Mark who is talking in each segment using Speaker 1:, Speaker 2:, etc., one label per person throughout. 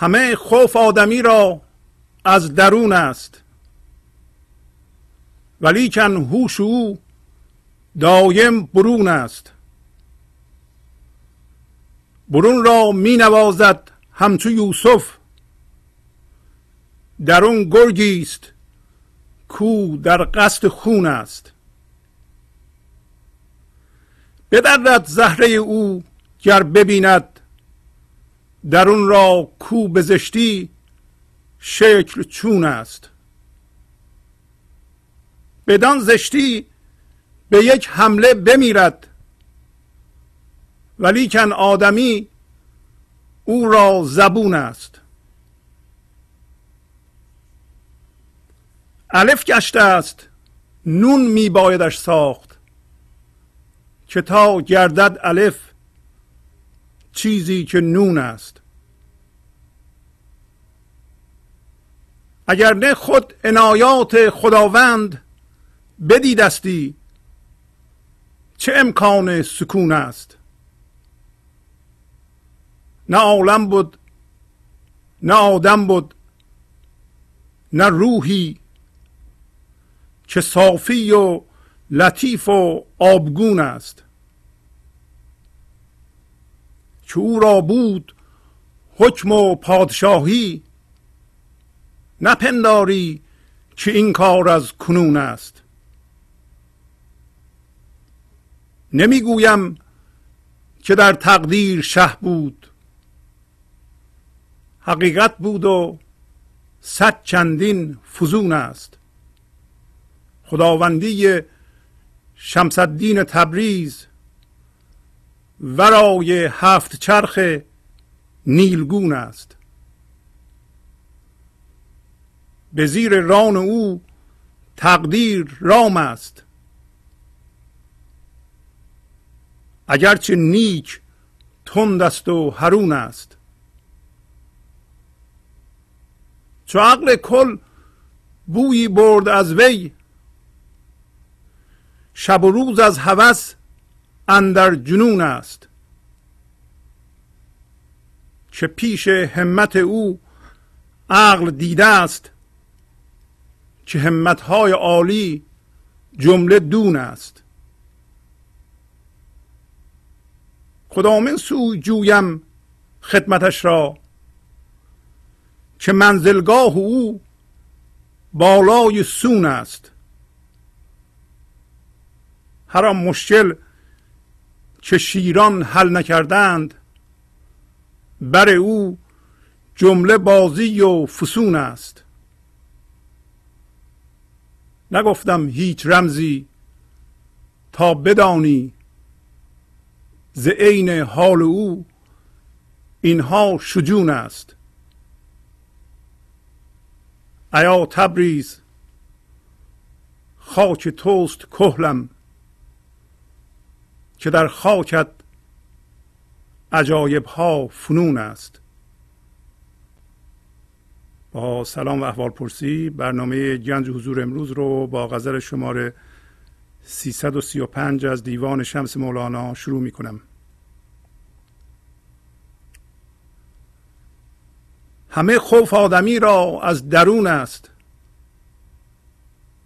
Speaker 1: همه خوف آدمی را از درون است. ولیکن هوش او دایم برون است. برون را می نوازد همچو یوسف. درون گرگی است کو در قصد خون است. بدرد زهره او گر ببیند. درون را کو بزشتی شکل چون است. بدان زشتی به یک حمله بمیرد. ولیکن آدمی او را زبون است. الف گشته است نون می بایدش ساخت. که تا گردد الف چیزی که نون است. اگر نه خود عنایات خداوند بدیدستی؟ چه امکان سکون است؟ نه عالم بود نه آدم بود نه روحی. که صافی و لطیف و آبگون است. که او را بود حکم و پادشاهی نپنداری که این کار از کنون است. نمی‌گویم که در تقدیر شه بود. حقیقت بود و صد چندین فزون است. خداوندی شمس الدین تبریز ورای هفت چرخ نیلگون است. به زیر ران او تقدیر رام است. اگرچه نیک تند است و هرون است. چو عقل کل بویی برد از وی شب و روز از هوس اندر جنون است. که پیش همت او عقل دیده است که همتهای عالی جمله دون است. کدامین سوی جویم خدمتش را که منزلگاه او بالای سون است. هر مشکل که شیران حل نکردند بر او جمله بازی و فسون است. نگفتم هیچ رمزی تا بدانی ز عین حال او اینها شجون است. ایا تبریز خاک توست کهلم که در خاکت عجایب ها فنون است. با سلام و احوال پرسی برنامه گنج حضور امروز رو با غزل شماره 335 از دیوان شمس مولانا شروع می کنم همه خوف آدمی را از درون است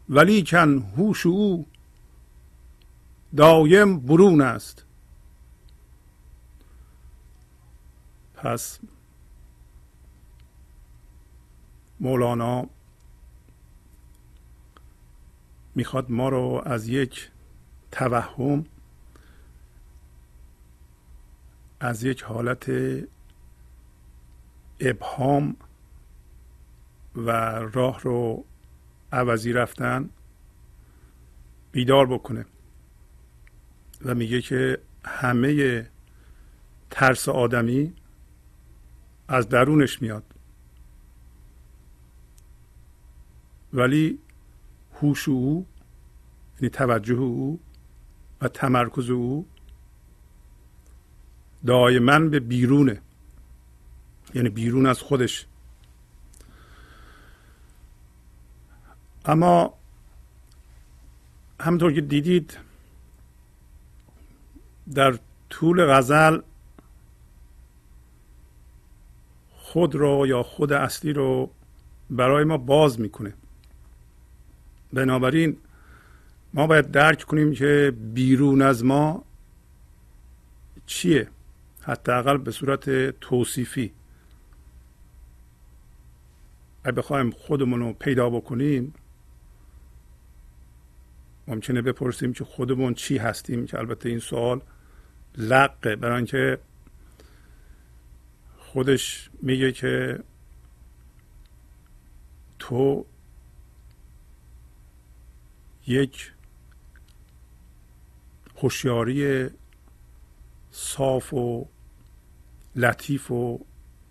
Speaker 1: ولیکن هوش او دایم برون است. پس مولانا می‌خواد ما رو از یک توهم از یک حالت ابهام و راه رو عوضی رفتن بیدار بکنه. و میگه که همه ترس آدمی از درونش میاد. ولی هوش او یعنی توجه او و تمرکز او دائما به بیرونه یعنی بیرون از خودش. اما همطور که دیدید در طول غزل خود رو یا خود اصلی رو برای ما باز می‌کنه. بنابراین ما باید درک کنیم که بیرون از ما چیه حداقل به صورت توصیفی. اگه بخوایم خودمون رو پیدا بکنیم ممکنه بپرسیم که خودمون چی هستیم که البته این سوال لقه برای اینکه خودش میگه که تو یک هوشیاری صاف و لطیف و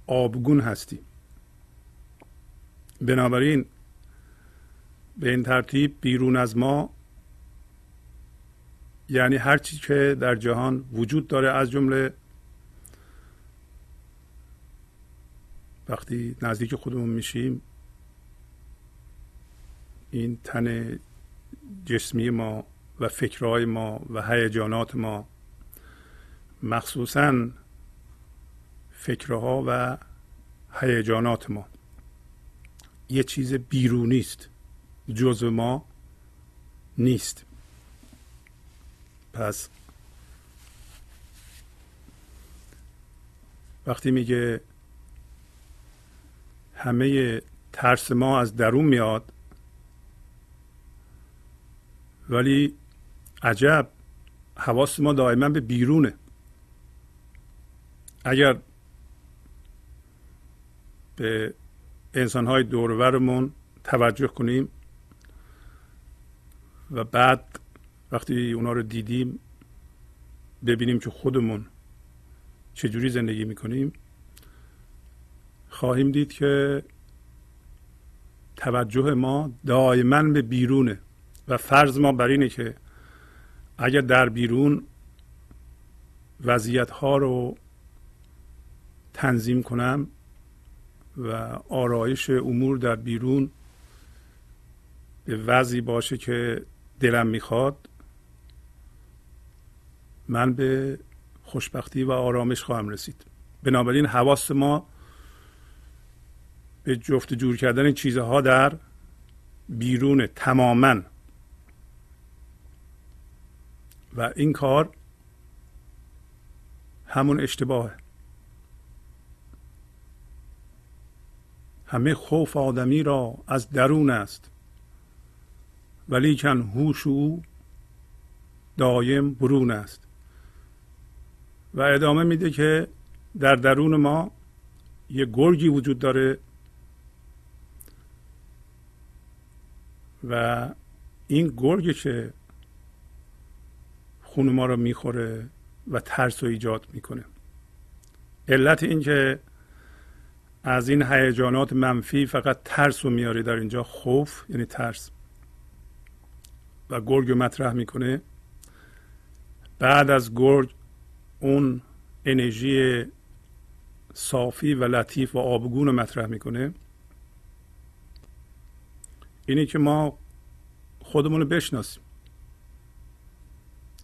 Speaker 1: آبگون هستی بنابراین به این ترتیب بیرون از ما یعنی هر چی که در جهان وجود داره از جمله وقتی نزدیک خودمون میشیم این تن جسمی ما و فکرهای ما و هیجانات ما مخصوصا فکرها و هیجانات ما. یه چیز بیرونی است جزء ما نیست. پس وقتی میگه همه ترس ما از درون میاد ولی عجب حواس ما دائما به بیرونه. اگر به انسان های دورورمون توجه کنیم و بعد وقتی اونا رو دیدیم ببینیم که خودمون چجوری زندگی می‌کنیم خواهیم دید که توجه ما دائما به بیرونه. و فرض ما بر اینه که اگر در بیرون وضعیت ها رو تنظیم کنم و آرایش امور در بیرون به وضعی باشه که دلم می‌خواد من به خوشبختی و آرامش خواهم رسید. بنابراین حواس ما به جفت جور کردن چیزها در بیرون تماما و این کار همون اشتباهه. همه خوف آدمی را از درون است. ولیکن هوش او دایم برون است. و ادامه میده که در درون ما یه گرگی وجود داره و این گرگی که خون ما رو می‌خوره و ترس رو ایجاد می‌کنه. علت این که از این هیجانات منفی فقط ترس رو میاره در اینجا خوف یعنی ترس. و گرگ رو مطرح می‌کنه. بعد از گرگ اون انرژی صافی و لطیف و آبگون رو مطرح می‌کنه. اینه که ما خودمون رو بشناسیم.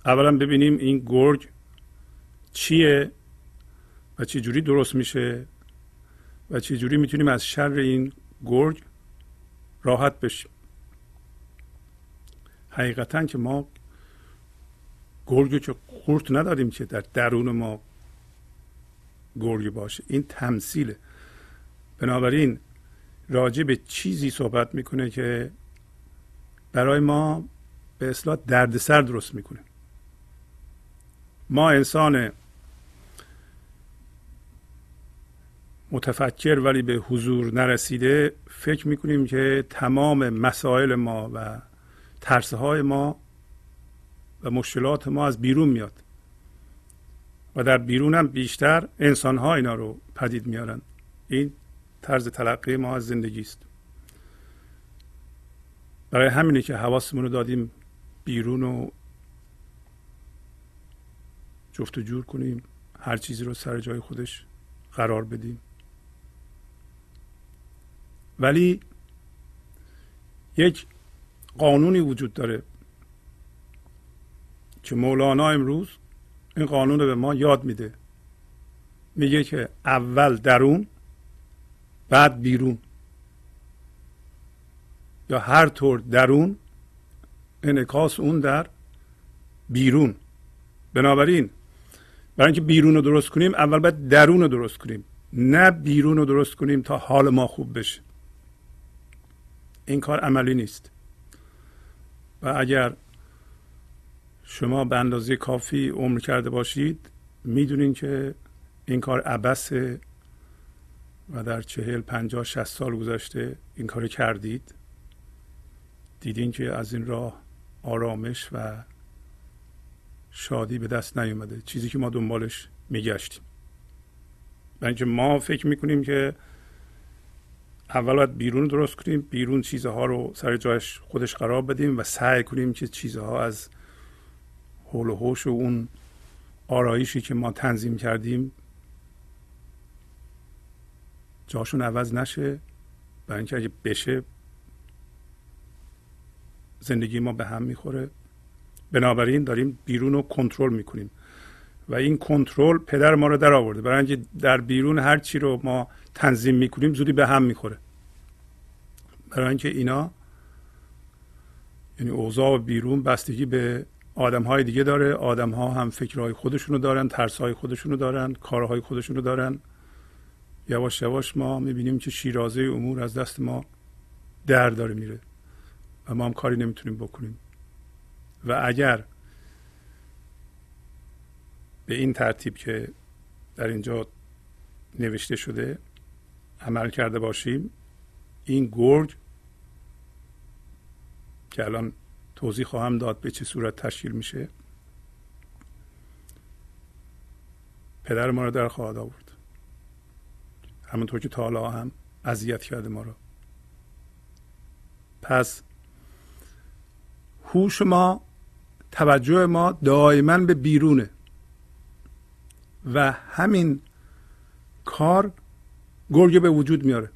Speaker 1: اولا ببینیم این گرگ چیه و چه جوری درست میشه و چه جوری می‌تونیم از شر این گرگ راحت بشیم. حقیقتا که ما گرگ که خورت نداریم که در درون ما گرگ باشه. این تمثیله. بنابراین راجع به چیزی صحبت می‌کنه که برای ما به اصلاح دردسر درست می‌کنه. ما انسان متفکر ولی به حضور نرسیده فکر می‌کنیم که تمام مسائل ما و ترسه های ما و مشکلات ما از بیرون میاد. و در بیرون هم بیشتر انسان ها اینا رو پدید میارن. این طرز تلقی ما از زندگی است. برای همینه که حواسمون رو دادیم بیرون و جفت و جور کنیم هر چیزی رو سر جای خودش قرار بدیم. ولی یک قانونی وجود داره که مولانا امروز این قانون رو به ما یاد میده. میگه که اول درون بعد بیرون. یا هر طور درون انعکاس اون در بیرون. بنابراین برای اینکه بیرون رو درست کنیم اول باید درون رو درست کنیم. نه بیرون رو درست کنیم تا حال ما خوب بشه. این کار عملی نیست. و اگر شما به اندازه کافی عمر کرده باشید می‌دونین که این کار عبسه و در چهل پنجاه شست سال گذشته این کار کردید. دیدین که از این راه آرامش و شادی به دست نیومده. چیزی که ما دنبالش میگشتیم. برای ما فکر می‌کنیم که اول باید بیرون درست کنیم بیرون چیزها رو سر جایش خودش قرار بدیم و سعی کنیم که چیزها از حول و حوش و اون آرایشی که ما تنظیم کردیم جاشون عوض نشه. برای اگه بشه زندگی ما به هم می‌خوره. بنابراین داریم بیرون رو کنترل می‌کنیم. و این کنترل پدر ما رو در آورده. برای اینکه در بیرون هر چی رو ما تنظیم می‌کنیم زودی به هم می‌خوره. برای اینکه اینا یعنی اوضاع بیرون بستگی به آدم های دیگه داره. آدم ها هم فکرهای خودشونو دارن ترس های خودشونو دارن کارهای خودشونو دارن. یواش یواش ما می‌بینیم که شیرازه امور از دست ما در داره میره. و ما هم کاری نمی‌تونیم بکنیم. و اگر به این ترتیب که در اینجا نوشته شده عمل کرده باشیم این گرگ که الان توضیح خواهم داد به چه صورت تشکیل میشه پدر ما رو در خواهد آورد. همونطور که تا هم اذیت کرده ما رو. پس هوش ما توجه ما دائما به بیرونه. و همین کار گرگ به وجود میاره.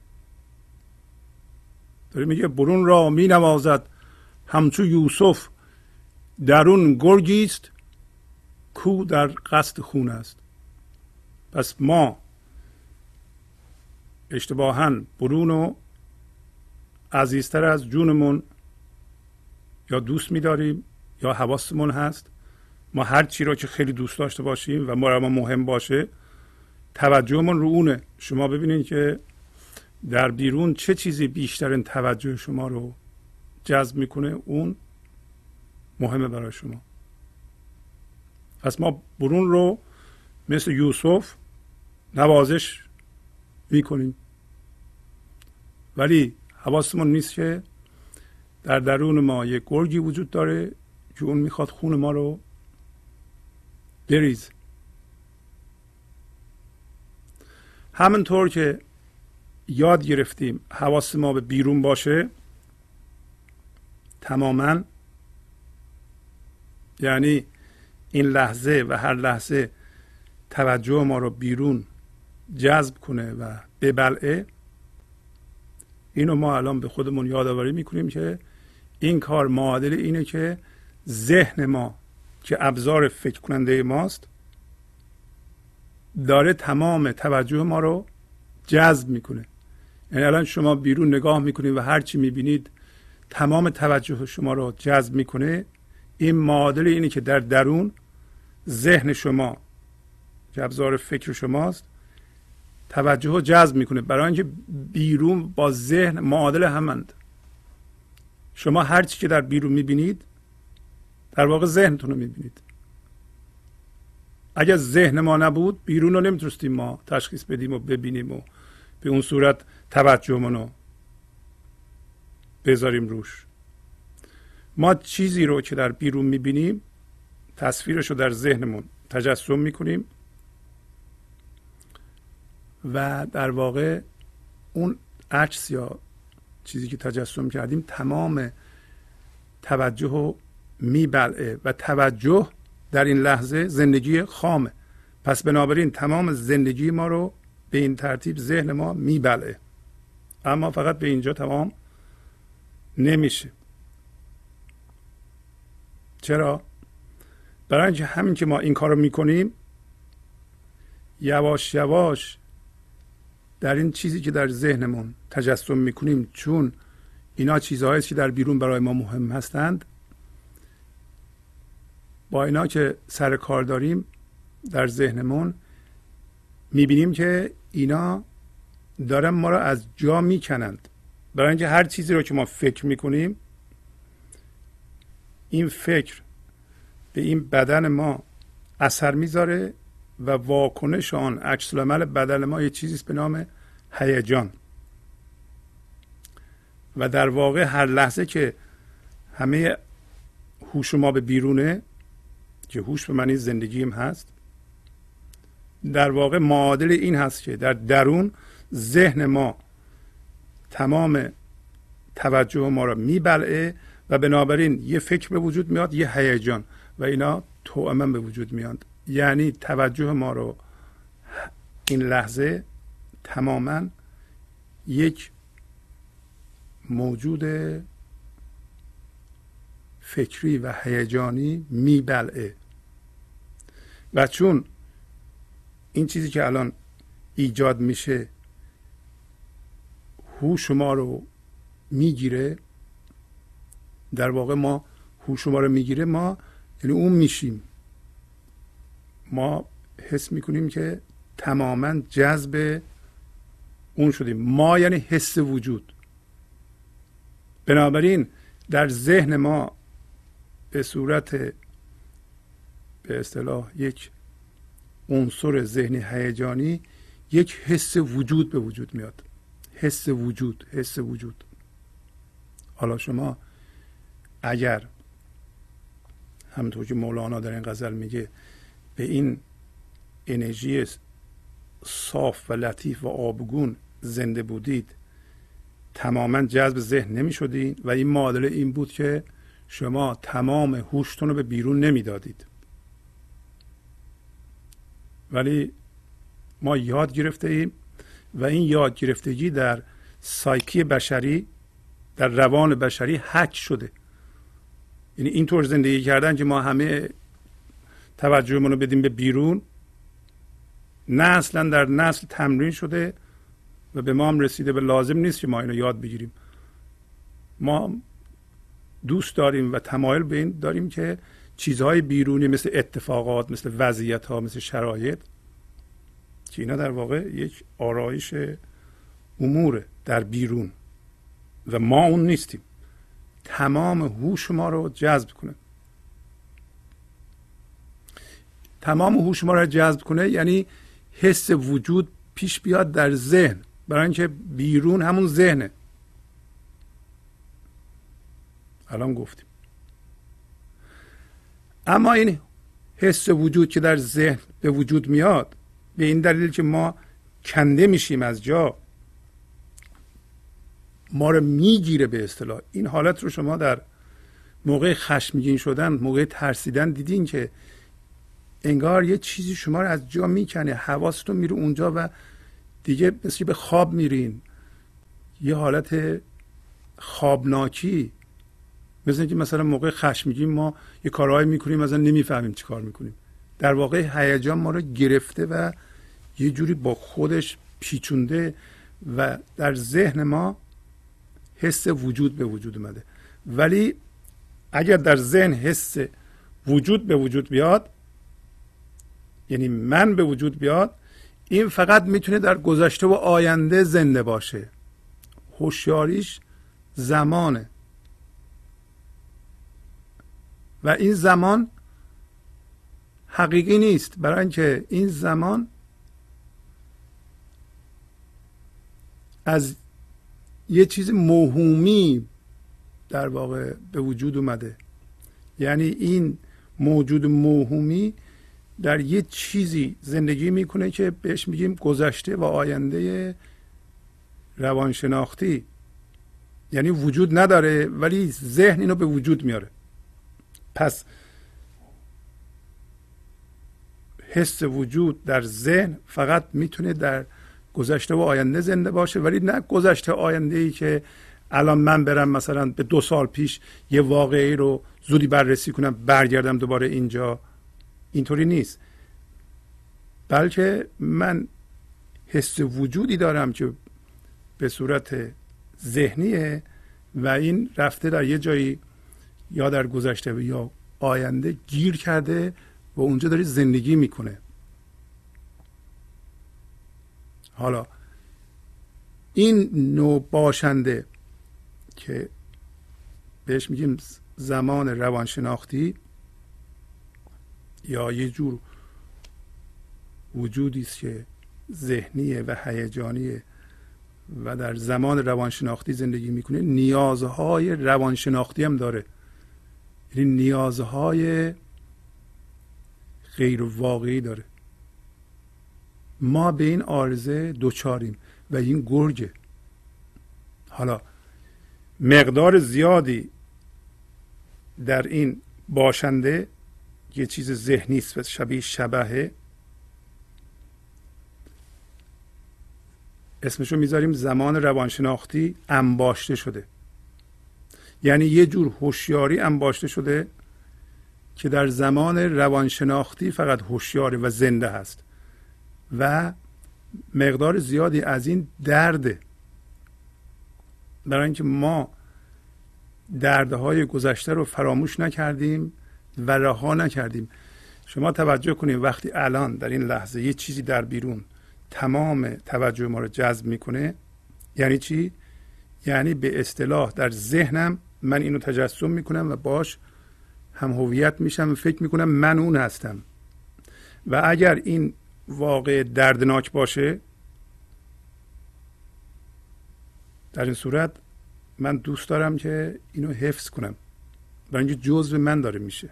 Speaker 1: داره میگه برون را می نوازد همچو یوسف. درون گرگی است کو در قصد خون است. پس ما اشتباها برون و عزیزتر از جونمون یا دوست میداریم یا حواسمون هست. ما هر چی رو که خیلی دوست داشته باشیم و ما مهم باشه توجهمون رو اونه. شما ببینید که در بیرون چه چیزی بیشترین توجه شما رو جذب می‌کنه؟ اون مهمه برای شما. پس ما برون رو مثل یوسف نوازش می‌کنیم. ولی حواسمون نیست که در درون ما یک گرگی وجود داره. که اون می‌خواد خون ما رو بریز. همونطور که یاد گرفتیم حواس ما به بیرون باشه تماما یعنی این لحظه و هر لحظه توجه ما رو بیرون جذب کنه و ببلعه اینو ما الان به خودمون یادآوری می‌کنیم که این کار معادل اینه که ذهن ما که ابزار فکر کننده ماست داره تمام توجه ما رو جذب می‌کنه. یعنی الان شما بیرون نگاه می‌کنید و هر چی می‌بینید تمام توجه شما رو جذب می‌کنه. این معادل اینه که در درون ذهن شما که ابزار فکر شماست توجه رو جذب می‌کنه. برای اینکه بیرون با ذهن معادل همند. شما هر چی که در بیرون می‌بینید در واقع ذهنتون رو می‌بینید. اگر ذهن ما نبود بیرون رو نمی‌تونستیم ما تشخیص بدیم و ببینیم و به اون صورت توجهمون رو بذاریم روش. ما چیزی رو که در بیرون می‌بینیم تصویرش رو در ذهنمون تجسم می‌کنیم و در واقع اون عکس یا چیزی که تجسم کردیم تمام توجه رو میبلعه و توجه در این لحظه زندگی خامه. پس بنابراین تمام زندگی ما رو به این ترتیب ذهن ما میبلعه. اما فقط به اینجا تمام نمیشه. چرا؟ برای اینکه همین که ما این کار رو می‌کنیم یواش یواش در این چیزی که در ذهنمون تجسم می‌کنیم چون اینا چیزهایی که در بیرون برای ما مهم هستند با اینا که سر کار داریم در ذهنمون می‌بینیم که اینا دارن ما رو از جا می‌کنند. برای اینکه هر چیزی رو که ما فکر می‌کنیم این فکر به این بدن ما اثر می‌ذاره و واکنش آن عکس العمل بدن ما یه چیزی به نام هیجان. و در واقع هر لحظه که همه هوش ما به بیرونه که هوش به معنی زندگیم هست. در واقع معادل این هست که در درون ذهن ما تمام توجه ما را میبلعه و بنابراین یه فکر به وجود میاد یه هیجان و اینا توأما به وجود میاد. یعنی توجه ما رو این لحظه تماما یک موجود فکری و هیجانی میبلعه. و چون این چیزی که الان ایجاد میشه هوش ما رو می‌گیره در واقع ما هوش ما رو می‌گیره ما یعنی اون میشیم. ما حس می‌کنیم که تماما جذب اون شدیم. ما یعنی حس وجود. بنابراین در ذهن ما به صورت به اصطلاح یک عنصر ذهنی هیجانی یک حس وجود به وجود میاد. حس وجود حس وجود. حالا شما اگر همونطور که مولانا در این غزل میگه به این انرژی صاف و لطیف و آبگون زنده بودید تماما جذب ذهن نمی شدید و این معادله این بود که شما تمام هوشتون رو به بیرون نمی‌دادید. ولی ما یاد گرفته ایم و این یاد گرفتگی در سایکی بشری در روان بشری حک شده. یعنی اینطور زندگی کردن که ما همه توجهمون رو بدیم به بیرون نه اصلا در نسل تمرین شده و به ما هم رسیده به لازم نیست که ما اینو یاد بگیریم. ما دوست داریم و تمایل به این داریم که چیزهای بیرونی مثل اتفاقات مثل وضعیت ها مثل شرایط که اینا در واقع یک آرایش امور در بیرون. و ما اون نیستیم. تمام هوش ما رو جذب کنه. تمام هوش ما رو جذب کنه یعنی حس وجود پیش بیاد در ذهن. برای اینکه بیرون همون ذهنه. الان گفتیم. اما این حس وجود که در ذهن به وجود میاد به این دلیل که ما کنده میشیم از جا ما رو می‌گیره به اصطلاح. این حالت رو شما در موقع خشمگین شدن موقع ترسیدن دیدین که انگار یه چیزی شما رو از جا می‌کنه حواستون میره اونجا و دیگه مثل به خواب میرین. یه حالت خوابناکی مثل اینکه مثلا موقع خشمگین ما یه کارهایی می‌کنیم مثلا نمی‌فهمیم چی کار می‌کنیم. در واقع هیجان ما رو گرفته و یه جوری با خودش پیچونده و در ذهن ما حس وجود به وجود اومده. ولی اگر در ذهن حس وجود به وجود بیاد یعنی من به وجود بیاد این فقط می‌تونه در گذشته و آینده زنده باشه. هوشیاریش زمانه. و این زمان حقیقی نیست. برای اینکه این زمان از یه چیز موهومی در واقع به وجود اومده. یعنی این موجود موهومی در یه چیزی زندگی می‌کنه که بهش میگیم گذشته و آینده روانشناختی. یعنی وجود نداره ولی ذهن اینو به وجود میاره. پس حس وجود در ذهن فقط می‌تونه در گذشته و آینده زنده باشه ولی نه گذشته آینده ای که الان من برم مثلا به دو سال پیش یه واقعی رو زودی بررسی کنم برگردم دوباره اینجا. اینطوری نیست. بلکه من حس وجودی دارم که به صورت ذهنیه و این رفته در یه جایی یا در گذشته یا آینده گیر کرده و اونجا داره زندگی می‌کنه. حالا این نوع باشنده که بهش میگیم زمان روانشناختی یا یه جور وجودی است که ذهنیه و هیجانیه و در زمان روانشناختی زندگی می‌کنه نیازهای روانشناختی هم داره. یعنی نیازهای غیر واقعی داره. ما به این آرزه دوچاریم و این گرگه حالا مقدار زیادی در این باشنده یه چیز ذهنی است و شبیه شبهه. اسمشو می‌ذاریم زمان روانشناختی انباشته شده. یعنی یه جور هوشیاری انباشته شده که در زمان روانشناختی فقط هوشیاری و زنده هست و مقدار زیادی از این درده برای اینکه ما دردهای گذشته رو فراموش نکردیم و رها نکردیم. شما توجه کنید وقتی الان در این لحظه یه چیزی در بیرون تمام توجه ما رو جذب می‌کنه یعنی چی؟ یعنی به اصطلاح در ذهنم من اینو تجسم می‌کنم و باش هم هویت میشم و فکر می‌کنم من اون هستم. و اگر این واقع دردناک باشه در این صورت من دوست دارم که اینو حفظ کنم. برای اینکه جزء من داره میشه.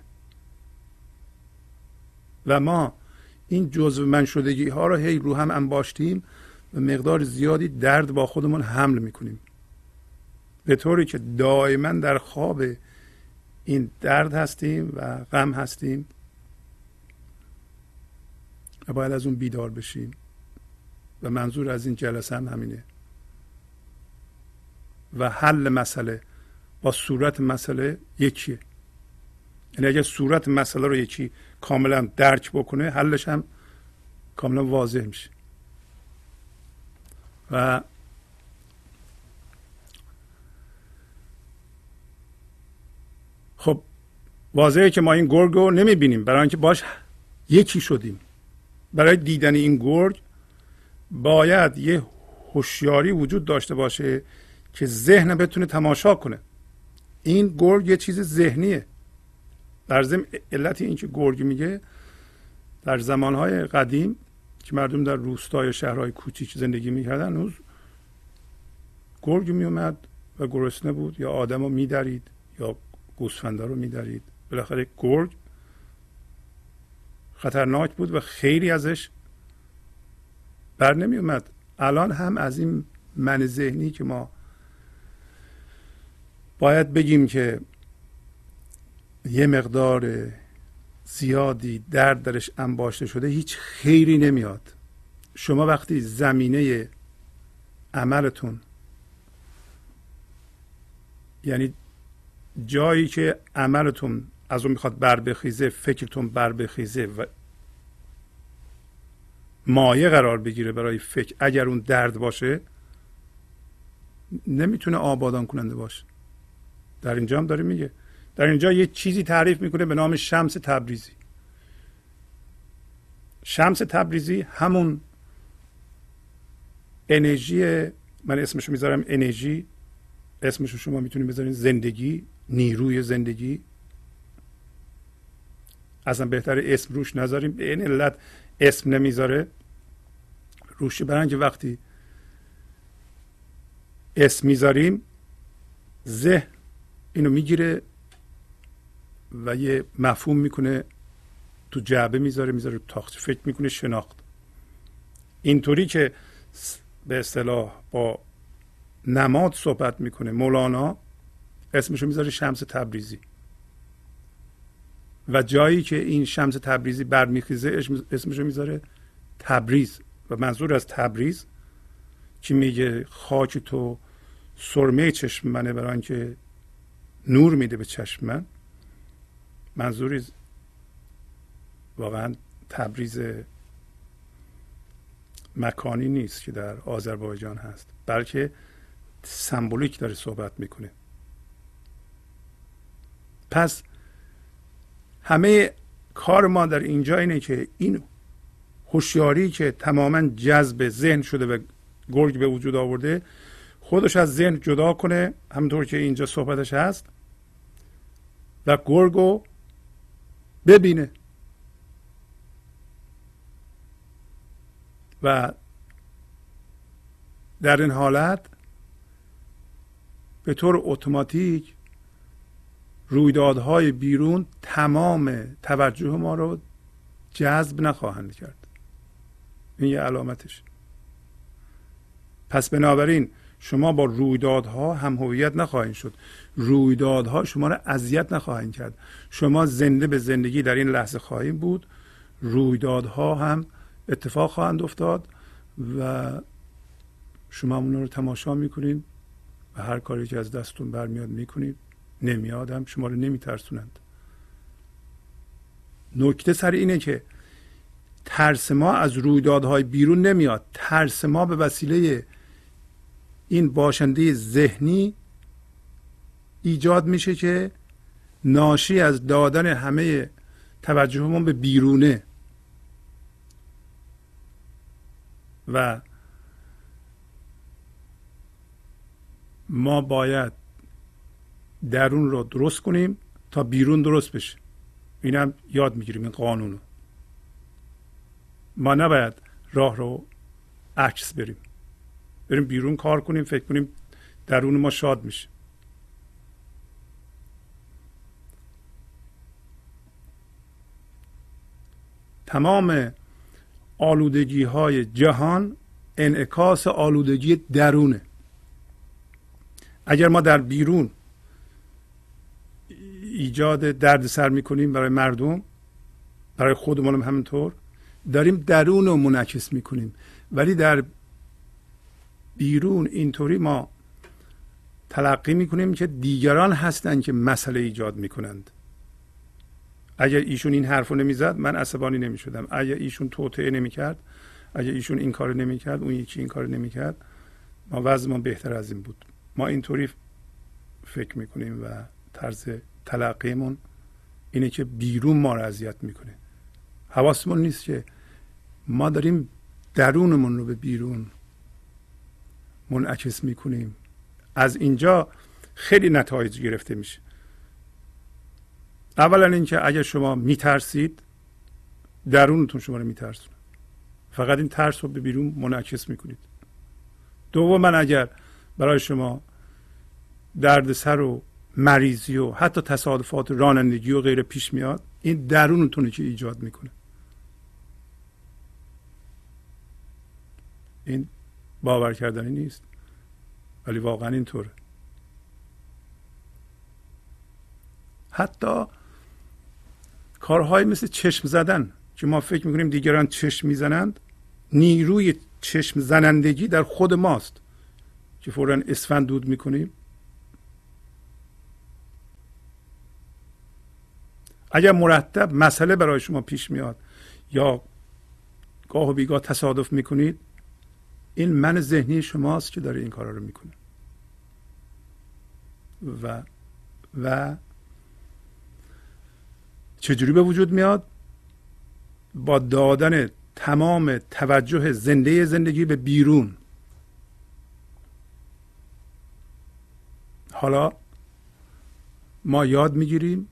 Speaker 1: و ما این جزء من شدگی ها رو هی رو هم انباشتیم و مقدار زیادی درد با خودمون حمل می‌کنیم. به طوری که دائما در خواب این درد هستیم و غم هستیم و باید از اون بیدار بشیم و منظور از این جلسه هم همینه. و حل مسئله با صورت مسئله یکیه. یعنی اگر صورت مسئله رو یکی کاملا درک بکنه حلش هم کاملا واضح میشه. و خب واضحه که ما این گرگ رو نمی‌بینیم. برای اینکه باش یکی شدیم. برای دیدن این گرگ باید یه هوشیاری وجود داشته باشه که ذهن بتونه تماشا کنه. این گرگ یه چیز ذهنیه. در ضمن علت اینکه گرگ میگه در زمانهای قدیم که مردم در روستای شهرهای کوچیک زندگی می‌کردن هنوز گرگ میومد و گرسنه بود یا آدم رو میدرید یا گوسفنده رو میدرید. بالاخره گرگ خطرناک بود و خیلی ازش بر نمی اومد. الان هم از این من ذهنی که ما باید بگیم که یه مقدار زیادی درد درش انباشته شده هیچ خیری نمیاد. شما وقتی زمینه عملتون یعنی جایی که عملتون از اون می‌خواد بر بخیزه فکرتون بر بخیزه و مایه قرار بگیره برای فکر. اگر اون درد باشه نمی‌تونه آبادان کننده باشه. در اینجا هم داره میگه. در اینجا یه چیزی تعریف می‌کنه به نام شمس تبریزی. شمس تبریزی همون انرژی من اسمشو می‌ذارم انرژی. اسمشو شما می‌تونید بذارین. زندگی نیروی زندگی. اصلا بهتر اسم روش نذاریم. به این علت اسم نمی‌ذاره. روشی برای که وقتی اسم می‌ذاریم ذهن اینو می‌گیره و یه مفهوم می‌کنه. تو جعبه می‌ذاره می‌ذاره تو تاخت. فکر می‌کنه شناخت. اینطوری که به اصطلاح با نماد صحبت می‌کنه. مولانا اسمشو می‌ذاره شمس تبریزی. و جایی که این شمس تبریزی برمیخیزه اسمشو می‌ذاره تبریز. و منظور از تبریز که میگه؟ خاک تو سرمه چشم منه برای اینکه نور میده به چشم من. منظوری واقعا تبریز مکانی نیست که در آذربایجان هست بلکه سمبولیک داره صحبت می‌کنه. پس همه کار ما در اینجا اینه که این هوشیاری که تماما جذب ذهن شده و گرگ به وجود آورده خودش از ذهن جدا کنه همونطور که اینجا صحبتش هست و گرگو ببینه. و در این حالت به طور اتوماتیک رویدادهای بیرون تمام توجه ما رو جذب نخواهند کرد. این یه علامتش. پس بنابراین شما با رویدادها هم هویت نخواهید شد. رویدادها شما را اذیت نخواهند کرد. شما زنده به زندگی در این لحظه خواهیم بود. رویدادها هم اتفاق خواهند افتاد و شما اون رو تماشا می‌کنید و هر کاری که از دستتون برمیاد می‌کنید. نمیادم شما رو نمیترسونند. نکته سر اینه که ترس ما از رویدادهای بیرون نمیاد. ترس ما به وسیله این باشنده ذهنی ایجاد میشه که ناشی از دادن همه توجهمون به بیرونه. و ما باید درون رو درست کنیم تا بیرون درست بشه. اینم یاد می‌گیریم این قانونو ما نباید راه رو عکس بریم. بریم بیرون کار کنیم فکر کنیم درون ما شاد میشه. تمام آلودگی های جهان انعکاس آلودگی درونه. اگر ما در بیرون ایجاد دردسر می‌کنیم برای مردم برای خودمون هم همینطور. داریم درون رو منعکس می‌کنیم. ولی در بیرون اینطوری ما تلقی می‌کنیم که دیگران هستند که مسئله ایجاد می‌کنند. اگر ایشون این حرفو نمی‌زد من عصبانی نمی‌شدم. اگر ایشون توطعه نمی‌کرد اگر ایشون این کارو نمی‌کرد اون یکی این کارو نمی‌کرد ما وضع ما بهتر از این بود. ما اینطوری فکر می‌کنیم و طرز تلقیمون اینه که بیرون ما رو اذیت می‌کنه. حواسمون نیست که ما داریم درونمون رو به بیرون منعکس می‌کنیم. از اینجا خیلی نتایج گرفته میشه. اولا اینکه اگر شما میترسید درونتون شما رو میترسونه. فقط این ترس رو به بیرون منعکس می‌کنید. دوما اگر برای شما دردسر و مریضی و حتی تصادفات رانندگی و غیره پیش میاد این درونتونه که ایجاد می‌کنه. این باور کردنی نیست ولی واقعا اینطوره. حتی کارهایی مثل چشم زدن که ما فکر می‌کنیم دیگران چشم می‌زنند نیروی چشم زنندگی در خود ماست که فورا اسفند دود می‌کنیم. اگر مرتب مسئله برای شما پیش میاد یا گاه و بیگاه تصادف می‌کنید این من ذهنی شماست که داره این کارا رو می‌کنه. و و چجوری به وجود میاد؟ با دادن تمام توجه زنده زندگی به بیرون. حالا ما یاد می‌گیریم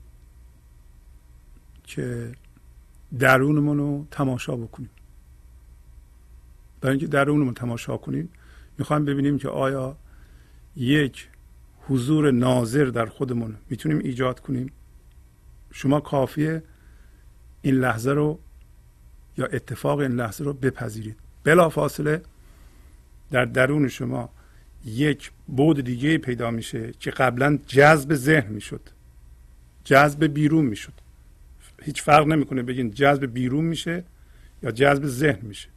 Speaker 1: که درونمون رو تماشا بکنیم. برای اینکه درونمون تماشا کنیم می‌خوایم ببینیم که آیا یک حضور ناظر در خودمون می‌تونیم ایجاد کنیم؟ شما کافیه این لحظه رو یا اتفاق این لحظه رو بپذیرید. بلا فاصله در درون شما یک بود دیگه پیدا میشه که قبلا جذب ذهن می‌شد. جذب بیرون می‌شد. هیچ فرق نمی‌کنه بگین جذب بیرون میشه یا جذب ذهن میشه.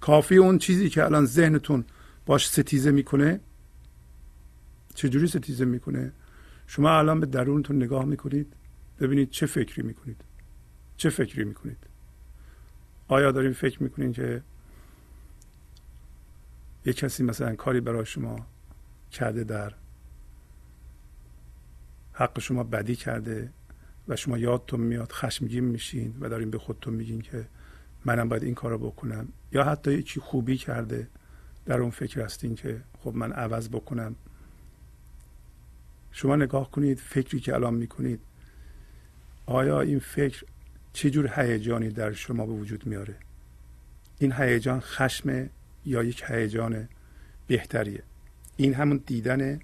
Speaker 1: کافی اون چیزی که الان ذهنتون باش ستیزه می‌کنه؟ چجوری ستیزه می‌کنه؟ شما الان به درونتون نگاه می‌کنید ببینید چه فکری می‌کنید. چه فکری می‌کنید؟ آیا داریم فکر می‌کنید که یه کسی مثلا کاری برای شما کرده در حق شما بدی کرده؟ و شما یادتون میاد خشمگین میشین و دارین به خودتون میگین که منم باید این کارو بکنم. یا حتی یکی خوبی کرده در اون فکر هستین که خب من عوض بکنم. شما نگاه کنید فکری که الان می‌کنید آیا این فکر چه جور هیجانی در شما به وجود میاره؟ این هیجان خشم یا یک هیجان بهتریه؟ این همون دیدن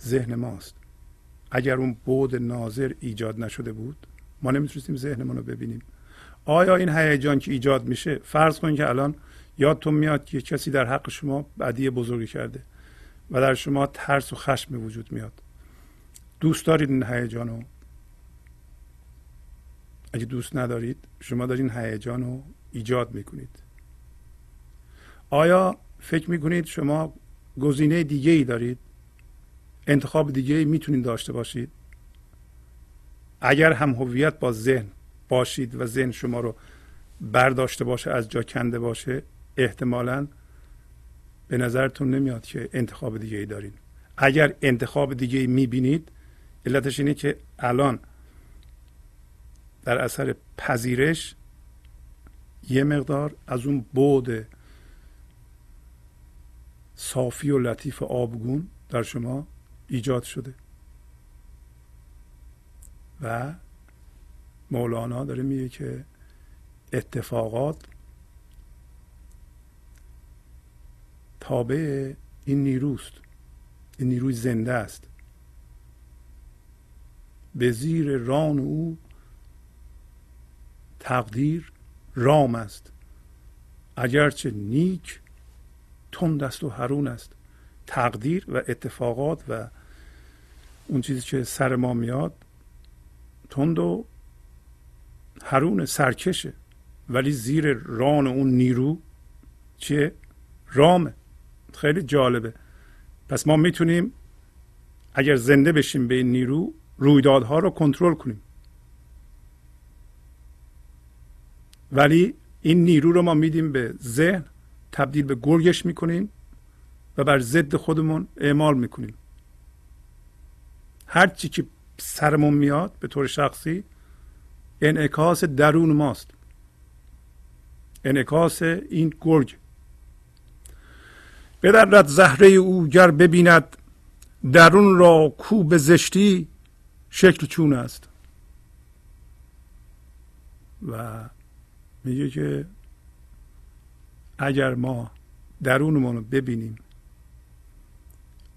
Speaker 1: ذهن ماست. اگر اون بود ناظر ایجاد نشده بود ما نمی‌تونستیم ذهنمون رو ببینیم. آیا این هیجان که ایجاد میشه فرض کنید که الان یادتون میاد که کسی در حق شما بدی بزرگی کرده و در شما ترس و خشم وجود میاد. دوست دارید این هیجان رو؟ اگه دوست ندارید شما دارین هیجان رو ایجاد می‌کنید. آیا فکر می‌کنید شما گزینه دیگه ای دارید؟ انتخاب دیگه می‌تونید داشته باشید. اگر هم هویت با ذهن باشید و ذهن شما رو برداشته باشه از جا کنده باشه احتمالا به نظرتون نمیاد که انتخاب دیگه ای دارین. اگر انتخاب دیگه ای می‌بینید علتش اینه که الان در اثر پذیرش یه مقدار از اون بود صافی و لطیف آبگون در شما ایجاد شده. و مولانا داره میگه که اتفاقات تابع این نیروست. این نیروی زنده است. به زیر ران او تقدیر رام است. اگرچه نیک تند است و هرون است. تقدیر و اتفاقات و اون چیزی که سر ما میاد تند و هرون سرکشه. ولی زیر ران اون نیرو چیه؟ رامه. خیلی جالبه. پس ما می‌تونیم اگر زنده بشیم به این نیرو رویدادها رو کنترل کنیم. ولی این نیرو رو ما میدیم به ذهن تبدیل به گرگش می‌کنیم و بر ضد خودمون اعمال می‌کنیم. هر چی که سرمون میاد به طور شخصی انعکاس درون ماست. انعکاس این گرگ. بدرد زهره او گر ببیند درون را کو به زشتی شکل چون است. و میگه که اگر ما درونمون رو ببینیم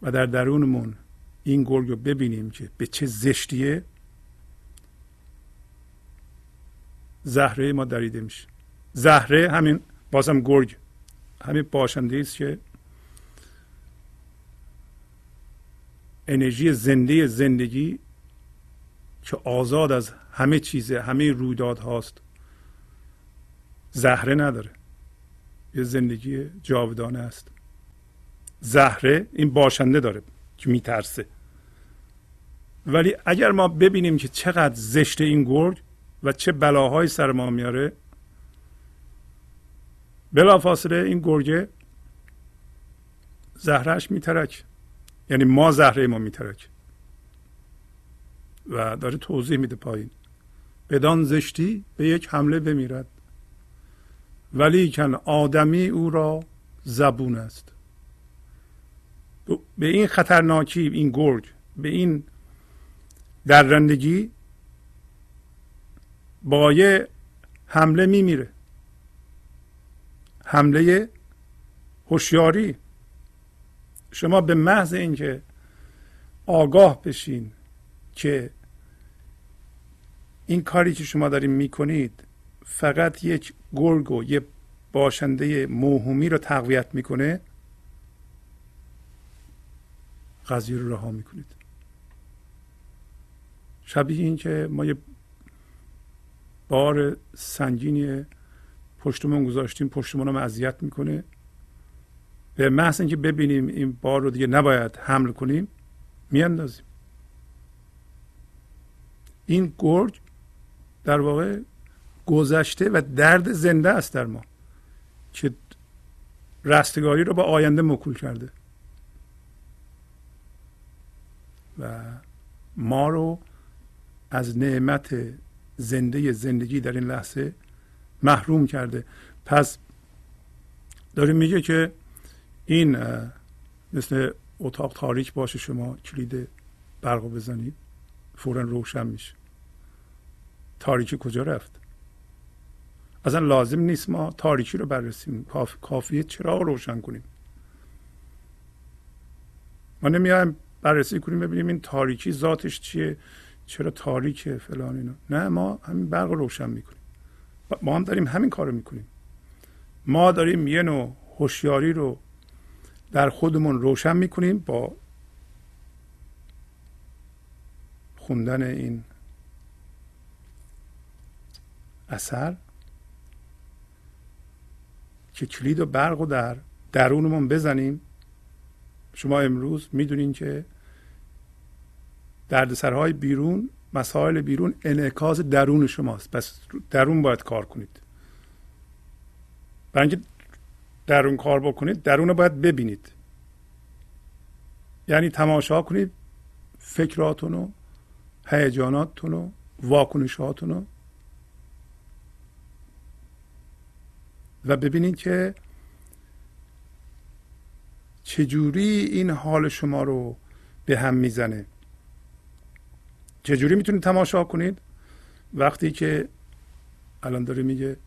Speaker 1: و در درونمون این گرگ رو ببینیم که به چه زشتیه. زهره ما دریده میشه. زهره همین بازم گرگ همین باشنده است که انرژی زنده زندگی که آزاد از همه چیزه همه رویداد هاست. زهره نداره. یه زندگی جاودانه است. زهره این باشنده داره که میترسه. ولی اگر ما ببینیم که چقدر زشت این گرگ و چه بلاهایی سر ما میاره بلافاصله این گرگه زهرش میترک یعنی ما زهره ما میترک و داره توضیح میده پایین. بدان زشتی به یک حمله بمیرد. ولی کن آدمی او را زبون است. به این خطرناکی این گرگ به این درندگی با یه حمله میمیره. حمله هوشیاری. شما به محض اینکه آگاه بشین که این کاری که شما دارین می‌کنید فقط یک گرگ و یه باشنده موهومی رو تقویت می‌کنه قضیه رو رها می‌کنید. شبیه این که ما یه بار سنگینی پشتمون گذاشتیم پشتمون هم اذیت می‌کنه. به محض اینکه ببینیم این بار رو دیگه نباید حمل کنیم میاندازیم. این گرگ در واقع گذشته و درد زنده است در ما که رستگاری رو با آینده مکول کرده. و ما رو از نعمت زنده زندگی در این لحظه محروم کرده. پس داره میگه که این مثل اتاق تاریک باشه شما کلید برق بزنید فورا روشن میشه. تاریکی کجا رفت؟ اصلا لازم نیست ما تاریکی رو بررسیم کافیه چرا روشن کنیم؟ ما نمیایم بررسی کنیم ببینیم این تاریکی ذاتش چیه. چرا تاریکه فلان اینا؟ نه ما همین برق روشن می‌کنیم. ما هم داریم همین کارو می‌کنیم. ما داریم یه نوع هوشیاری رو در خودمون روشن می‌کنیم با خوندن این اثر که کلید و برق و در درونمون بزنیم. شما امروز می‌دونین که دردسرهای بیرون مسائل بیرون انعکاس درون شماست. پس درون باید کار کنید. برای اینکه درون کار بکنید درون رو باید ببینید. یعنی تماشا کنید فکراتون و هیجاناتتون و واکنشاتون و ببینید که چجوری این حال شما رو به هم می‌زنه. چجوری می‌تونید تماشا کنید؟ وقتی که الان داره میگه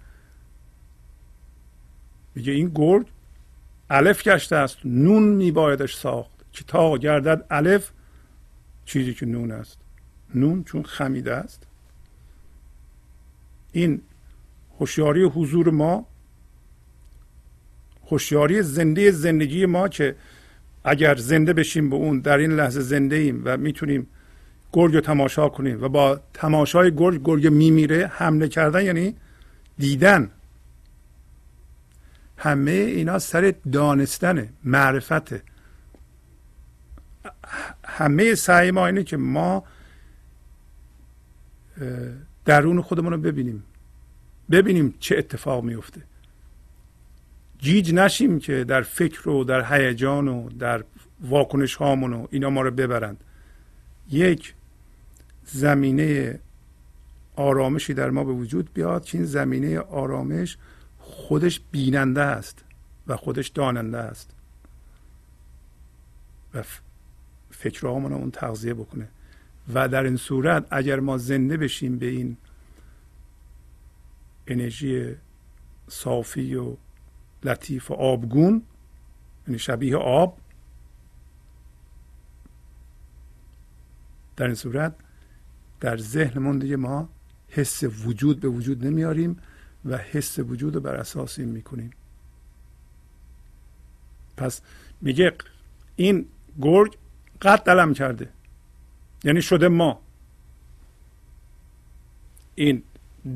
Speaker 1: میگه این گرد الف گشته است نون میبایدش ساخت. که تا گردد الف؟ چیزی که نون است. نون چون خمیده است. این هوشیاری حضور ما هوشیاری زنده زندگی ما که اگر زنده بشیم به اون در این لحظه زنده ایم و می‌تونیم گرگ رو تماشا کنیم و با تماشای گرگ گرگ میمیره حمله کردن یعنی دیدن. همه اینا سر دانستن معرفت. همه سعی ما اینه که ما درون خودمون رو ببینیم. ببینیم چه اتفاق میفته. جیج نشیم که در فکر و در هیجان و در واکنش هامون و اینا ما رو ببرند. یک زمینه آرامشی در ما به وجود بیاد که این زمینه آرامش خودش بیننده است و خودش داننده است. و فکرهامون اون تغذیه بکنه. و در این صورت اگر ما زنده بشیم به این انرژی صافی و لطیف و آبگون یعنی شبیه آب در این صورت در ذهنمون دیگه ما حس وجود به وجود نمیاریم و حس وجود رو بر اساس این می‌کنیم. پس میگه این گرگ قد دلم کرده. یعنی شده ما. این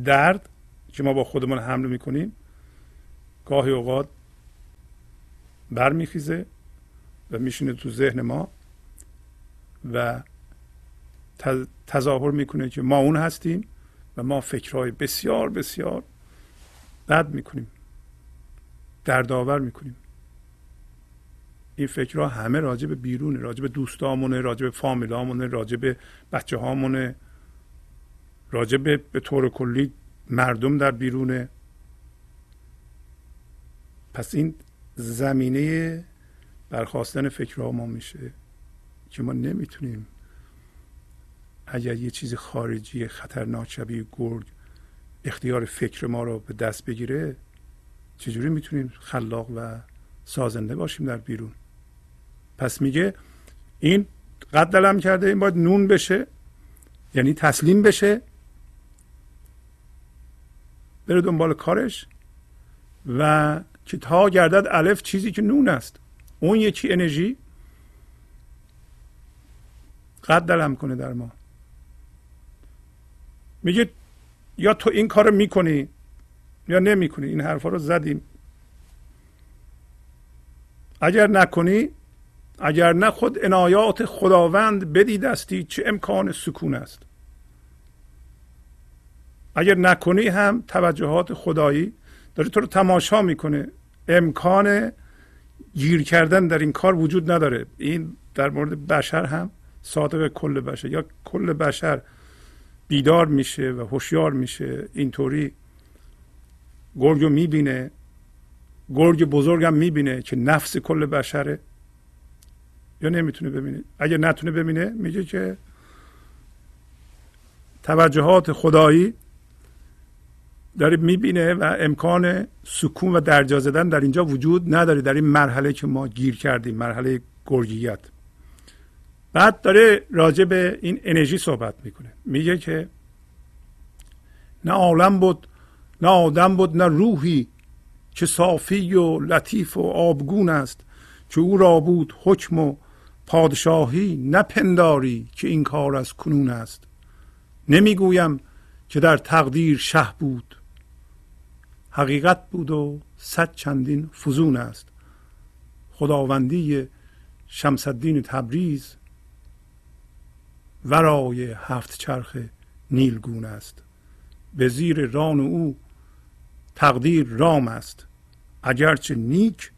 Speaker 1: درد که ما با خودمون حمله می‌کنیم گاهی اوقات برمیخیزه و میشینه تو ذهن ما و تظاهر می‌کنه که ما اون هستیم و ما فکرهای بسیار بسیار بد می‌کنیم. دردآور می‌کنیم. این فکرها همه راجع به بیرونه راجع به دوستامونه راجع به فامیلامونه راجع به بچه هامونه راجع به به طور کلی مردم در بیرونه. پس این زمینه برخواستن فکرها ما میشه که ما نمی‌تونیم اگر یه چیز خارجی خطرناک شبیه گرگ اختیار فکر ما رو به دست بگیره چجوری می‌تونیم خلاق و سازنده باشیم در بیرون؟ پس میگه این قد دلم کرده این باید نون بشه یعنی تسلیم بشه بره دنبال کارش و که تا گردد الف چیزی که نون است. اون یکی انرژی قد دلم کنه در ما. میگه یا تو این کار می‌کنی یا نمی‌کنی این حرفا رو زدیم. اگر نکنی اگر نه خود عنایات خداوند بدیدستی چه امکان سکون است. اگر نکنی هم توجهات خدایی داره تو رو تماشا می‌کنه. امکان گیر کردن در این کار وجود نداره. این در مورد بشر هم صادق کل بشر یا کل بشر بیدار میشه و هوشیار میشه اینطوری گرگ می‌بینه گرگ بزرگم می‌بینه که نفس کل بشره یا نمی‌تونه ببینه. اگر نتونه ببینه میگه که توجهات خدایی داره می‌بینه و امکان سکون و درجا زدن در اینجا وجود نداره در این مرحله که ما گیر کردیم مرحله گرگیت. بعد داره راجع به این انرژی صحبت می‌کنه. میگه که نه عالم بود نه آدم بود نه روحی که صافی و لطیف و آبگون است که او را بود حکم و پادشاهی نپنداری که این کار از کنون است. نمی‌گویم که در تقدیر شه بود. حقیقت بود و صد چندین فزون است. خداوندی شمس الدین تبریز ورای هفت چرخ نیلگون است. به زیر ران او تقدیر رام است. اگرچه نیک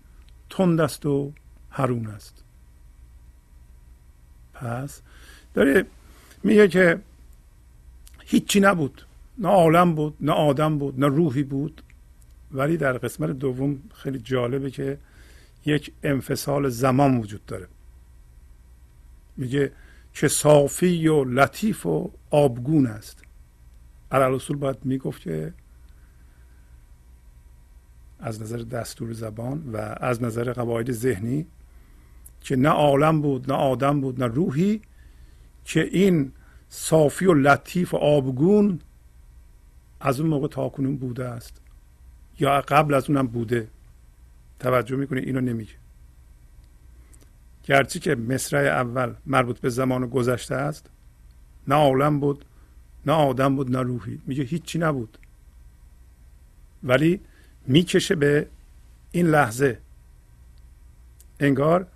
Speaker 1: تند است و هرون است. پس داره میگه که هیچی نبود. نه عالم بود نه آدم بود نه روحی بود. ولی در قسمت دوم خیلی جالبه که یک انفصال زمان وجود داره. میگه که صافی و لطیف و آبگون است. علال اصول باید می‌گفت که از نظر دستور زبان و از نظر قواعد ذهنی که نه عالم بود نه آدم بود نه روحی که این صافی و لطیف و آبگون از اون موقع تاکنون بوده است یا قبل از اونم بوده. توجه می‌کنه اینو نمیگه. گرچه که مصرع اول مربوط به زمان گذشته است نه عالم بود نه آدم بود نه روحی. میگه هیچی نبود. ولی می‌کشه به این لحظه. انگار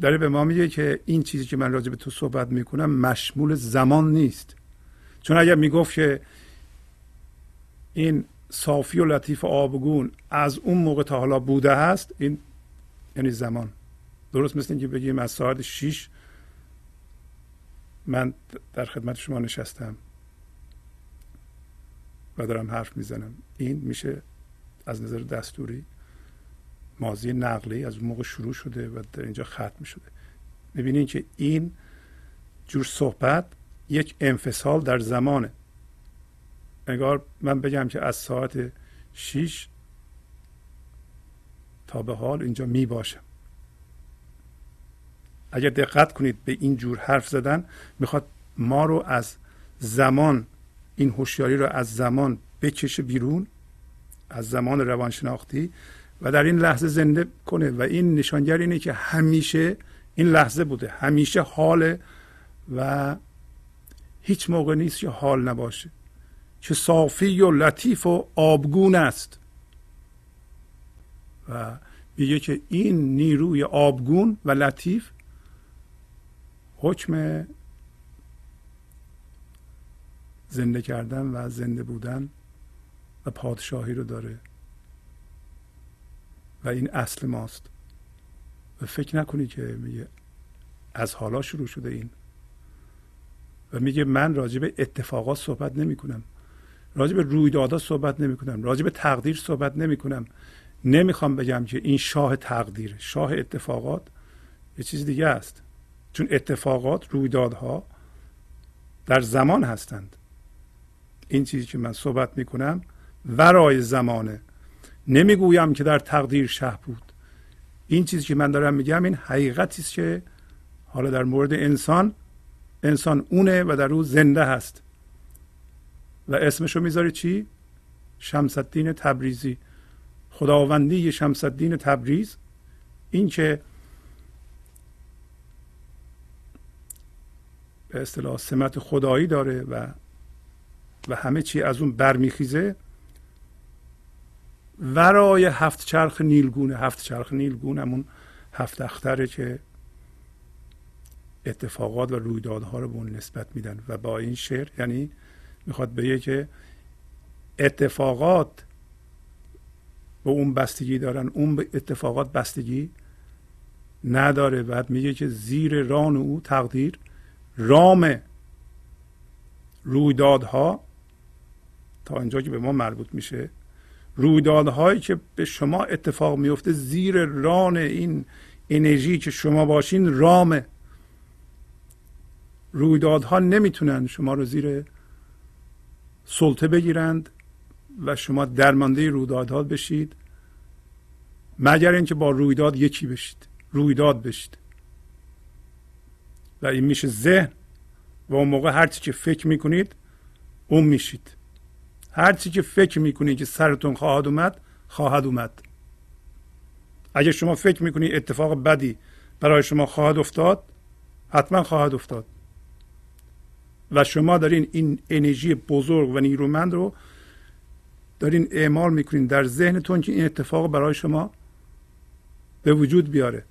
Speaker 1: داره به ما میگه که این چیزی که من راجع به تو صحبت می‌کنم مشمول زمان نیست. چون اگر می‌گفت که این صافی و لطیف آبگون از اون موقع تا حالا بوده هست این یعنی زمان. درست مثل اینکه بگیم از ساعت 6 من در خدمت شما نشستم و دارم حرف می‌زنم. این میشه از نظر دستوری ماضی نقلی از اون موقع شروع شده و در اینجا ختم شده. می‌بینید که این جور صحبت یک انفصال در زمانه. انگار من بگم که از ساعت 6 تا به حال اینجا می باشم اگر دقت کنید به این جور حرف زدن می‌خواد ما رو از زمان این هوشیاری رو از زمان بکشه بیرون از زمان روانشناختی و در این لحظه زنده کنه. و این نشانگر اینه که همیشه این لحظه بوده. همیشه حال و هیچ موقع نیست که حال نباشه. که صافی و لطیف و آبگون است. و میگه که این نیروی آبگون و لطیف حکم زنده کردن و زنده بودن و پادشاهی رو داره. و این اصل ماست. و فکر نکنی که میگه از حالا شروع شده این. و میگه من راجع به اتفاقات صحبت نمی کنم راجع به صحبت نمی کنم راجع تقدیر صحبت نمی کنم نمی‌خوام بگم که این شاه تقدیر شاه اتفاقات یه چیز دیگه است. چون اتفاقات رویدادها در زمان هستند. این چیزی که من صحبت می کنم ورای زمانه. نمی‌گویم که در تقدیر شه بود. این چیزی که من دارم میگم این حقیقتی است که حالا در مورد انسان انسان اونه و در او زنده هست. و اسمشو می‌ذاری چی؟ شمس الدین تبریزی. خداوندی شمس الدین تبریز. این که به اصطلاح سمت خدایی داره و و همه چی از اون برمیخیزه. ورای هفت چرخ نیلگونه. هفت چرخ نیلگون همون هفت اختره که اتفاقات و رویدادها رو به اون نسبت میدن و با این شعر یعنی می‌خواد بگه که اتفاقات به اون بستگی دارن. اون به اتفاقات بستگی نداره. بعد میگه که زیر ران او تقدیر رام رویدادها تا اینجا که به ما مربوط میشه رویدادهایی که به شما اتفاق میفته زیر ران این انرژی که شما باشین رام. رویدادها نمی‌تونن شما رو زیر سلطه بگیرند و شما درمانده رویدادها بشید مگر اینکه با رویداد یکی بشید رویداد بشید. و این میشه ذهن و اون موقع هرچی که فکر می‌کنید اون میشید. هرچی که فکر می‌کنید که سرتون خواهد اومد خواهد اومد. اگر شما فکر می‌کنید اتفاق بدی برای شما خواهد افتاد حتما خواهد افتاد. و شما دارین این انرژی بزرگ و نیرومند رو دارین اعمال می‌کنین در ذهنتون که این اتفاق برای شما به وجود بیاره.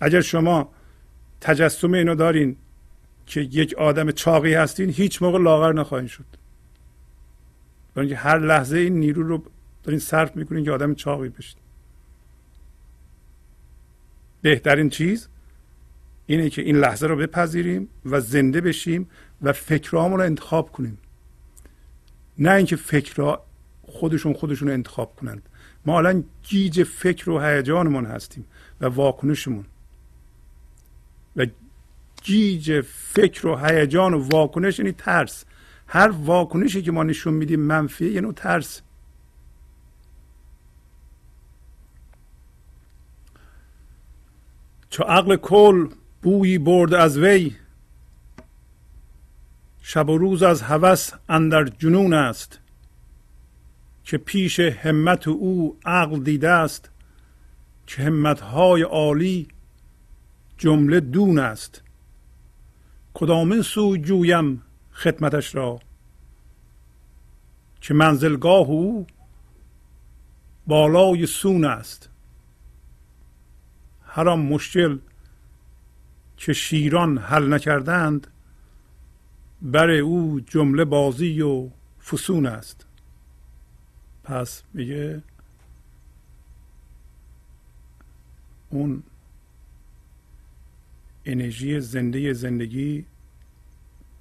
Speaker 1: اگر شما تجسم اینو دارین که یک آدم چاقی هستین هیچ موقع لاغر نخواهید شد. برای هر لحظه این نیرو رو دارین صرف می‌کنین که آدم چاقی بشید بهترین چیز اینه که این لحظه رو بپذیریم و زنده بشیم و فکرامون رو انتخاب کنیم. نه اینکه فکرها خودشون خودشون رو انتخاب کنند. ما الان گیج فکر و هیجانمون هستیم و واکنشمون. گیج فکر و هیجان و واکنش یعنی ترس. هر واکنشی که ما نشون میدیم منفی یعنی ترس. چو عقل کل بویی برد از وی شب و روز از هوس اندر جنون است که پیش همت او عقل دیده است که همتهای عالی جمله دون است. کدامین سوی جویم خدمتش را؟ که منزلگاه او؟ بالای سون است. هر مشکل. که شیران حل نکردند بر او جمله بازی و فسون است. پس میگه اون انرژی زنده زندگی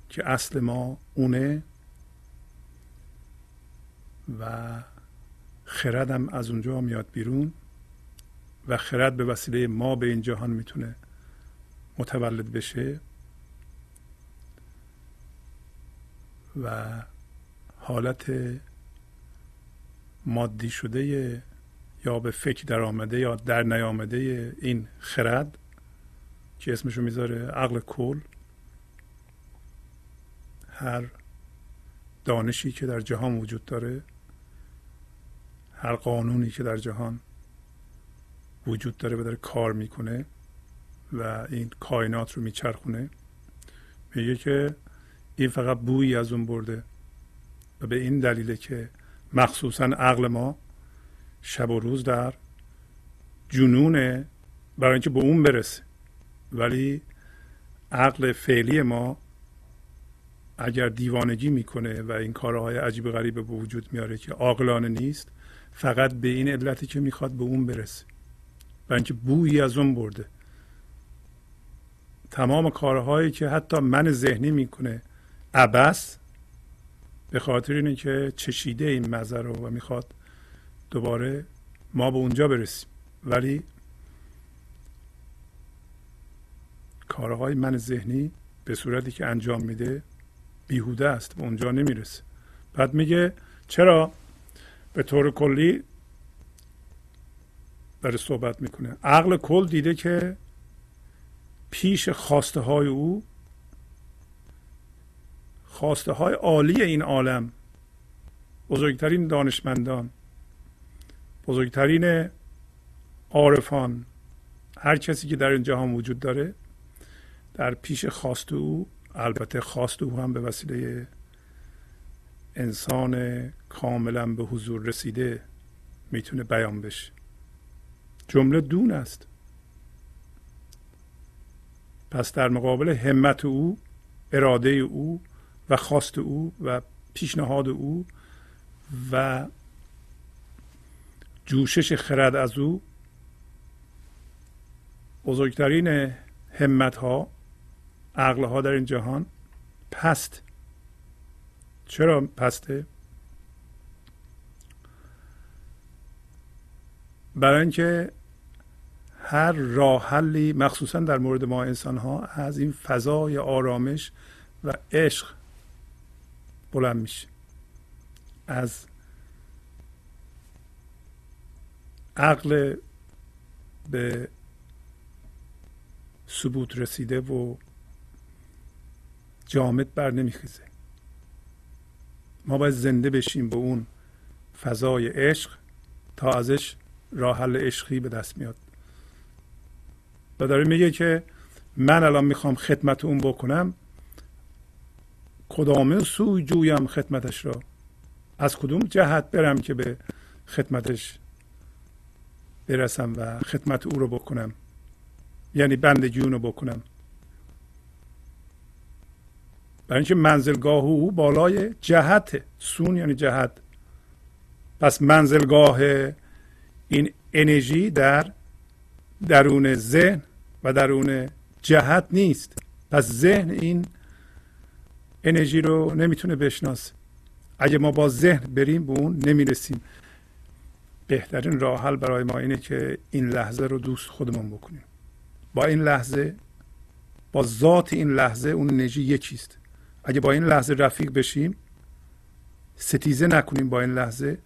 Speaker 1: که اصل ما اونه و خردم از اونجا میاد بیرون و خرد به وسیله ما به این جهان می‌تونه متولد بشه و حالت مادی شده یا به فکر در آمده یا در نیامده این خرد که اسمشو می‌ذاره عقل کل هر دانشی که در جهان وجود داره هر قانونی که در جهان وجود داره و داره کار می‌کنه و این کائنات رو میچرخونه میگه که این فقط بویی از اون برده و به این دلیله که مخصوصا عقل ما شب و روز در جنونه برای اینکه به اون برسه. ولی عقل فعلی ما اگر دیوانگی می‌کنه و این کارهای عجیب غریب به وجود میاره که عاقلانه نیست فقط به این علتی که می‌خواد به اون برسه. برای اینکه بویی از اون برده. تمام کارهایی که حتی من ذهنی می‌کنه عبس به خاطر اینه که چشیده این مزه رو و می‌خواد دوباره ما به اونجا برسیم. ولی کارهای من ذهنی به صورتی که انجام میده بیهوده است به اونجا نمی‌رسه. بعد میگه چرا به طور کلی داره صحبت می‌کنه. عقل کل دیده که پیش خواسته های او خواسته های عالی این عالم بزرگترین دانشمندان بزرگترین عارفان هر کسی که در این جهان وجود داره در پیش خواست او البته خواست او هم به وسیله انسان کاملا به حضور رسیده می‌تونه بیان بشه. جمله دون است. پس در مقابل همت او اراده او و خواست او و پیشنهاد او و جوشش خرد از او بزرگترین همت ها عقل ها در این جهان پست. چرا پسته؟ برای اینکه هر راه حلی مخصوصا در مورد ما انسان ها از این فضای آرامش و عشق بلند میشه. از عقل به ثبوت رسیده و جامد بر نمیخیزه. ما باید زنده بشیم به اون فضای عشق تا ازش راه حل عشقی به دست میاد. و داره میگه که من الان می‌خوام خدمت اون بکنم کدامه سوی جویم خدمتش را؟ از کدوم جهت برم که به خدمتش برسم و خدمت او رو بکنم؟ یعنی بندگی اون رو بکنم. برای اینکه منزلگاه او بالای جهت سون یعنی جهت. پس منزلگاه این انرژی در درون ذهن و درون جهت نیست. پس ذهن این انرژی رو نمی‌تونه بشناسه. اگه ما با ذهن بریم به اون نمی‌رسیم. بهترین راه حل برای ما اینه که این لحظه رو دوست خودمون بکنیم. با این لحظه با ذات این لحظه اون انرژی یکیست. اگه با این لحظه رفیق بشیم ستیزه نکنیم با این لحظه.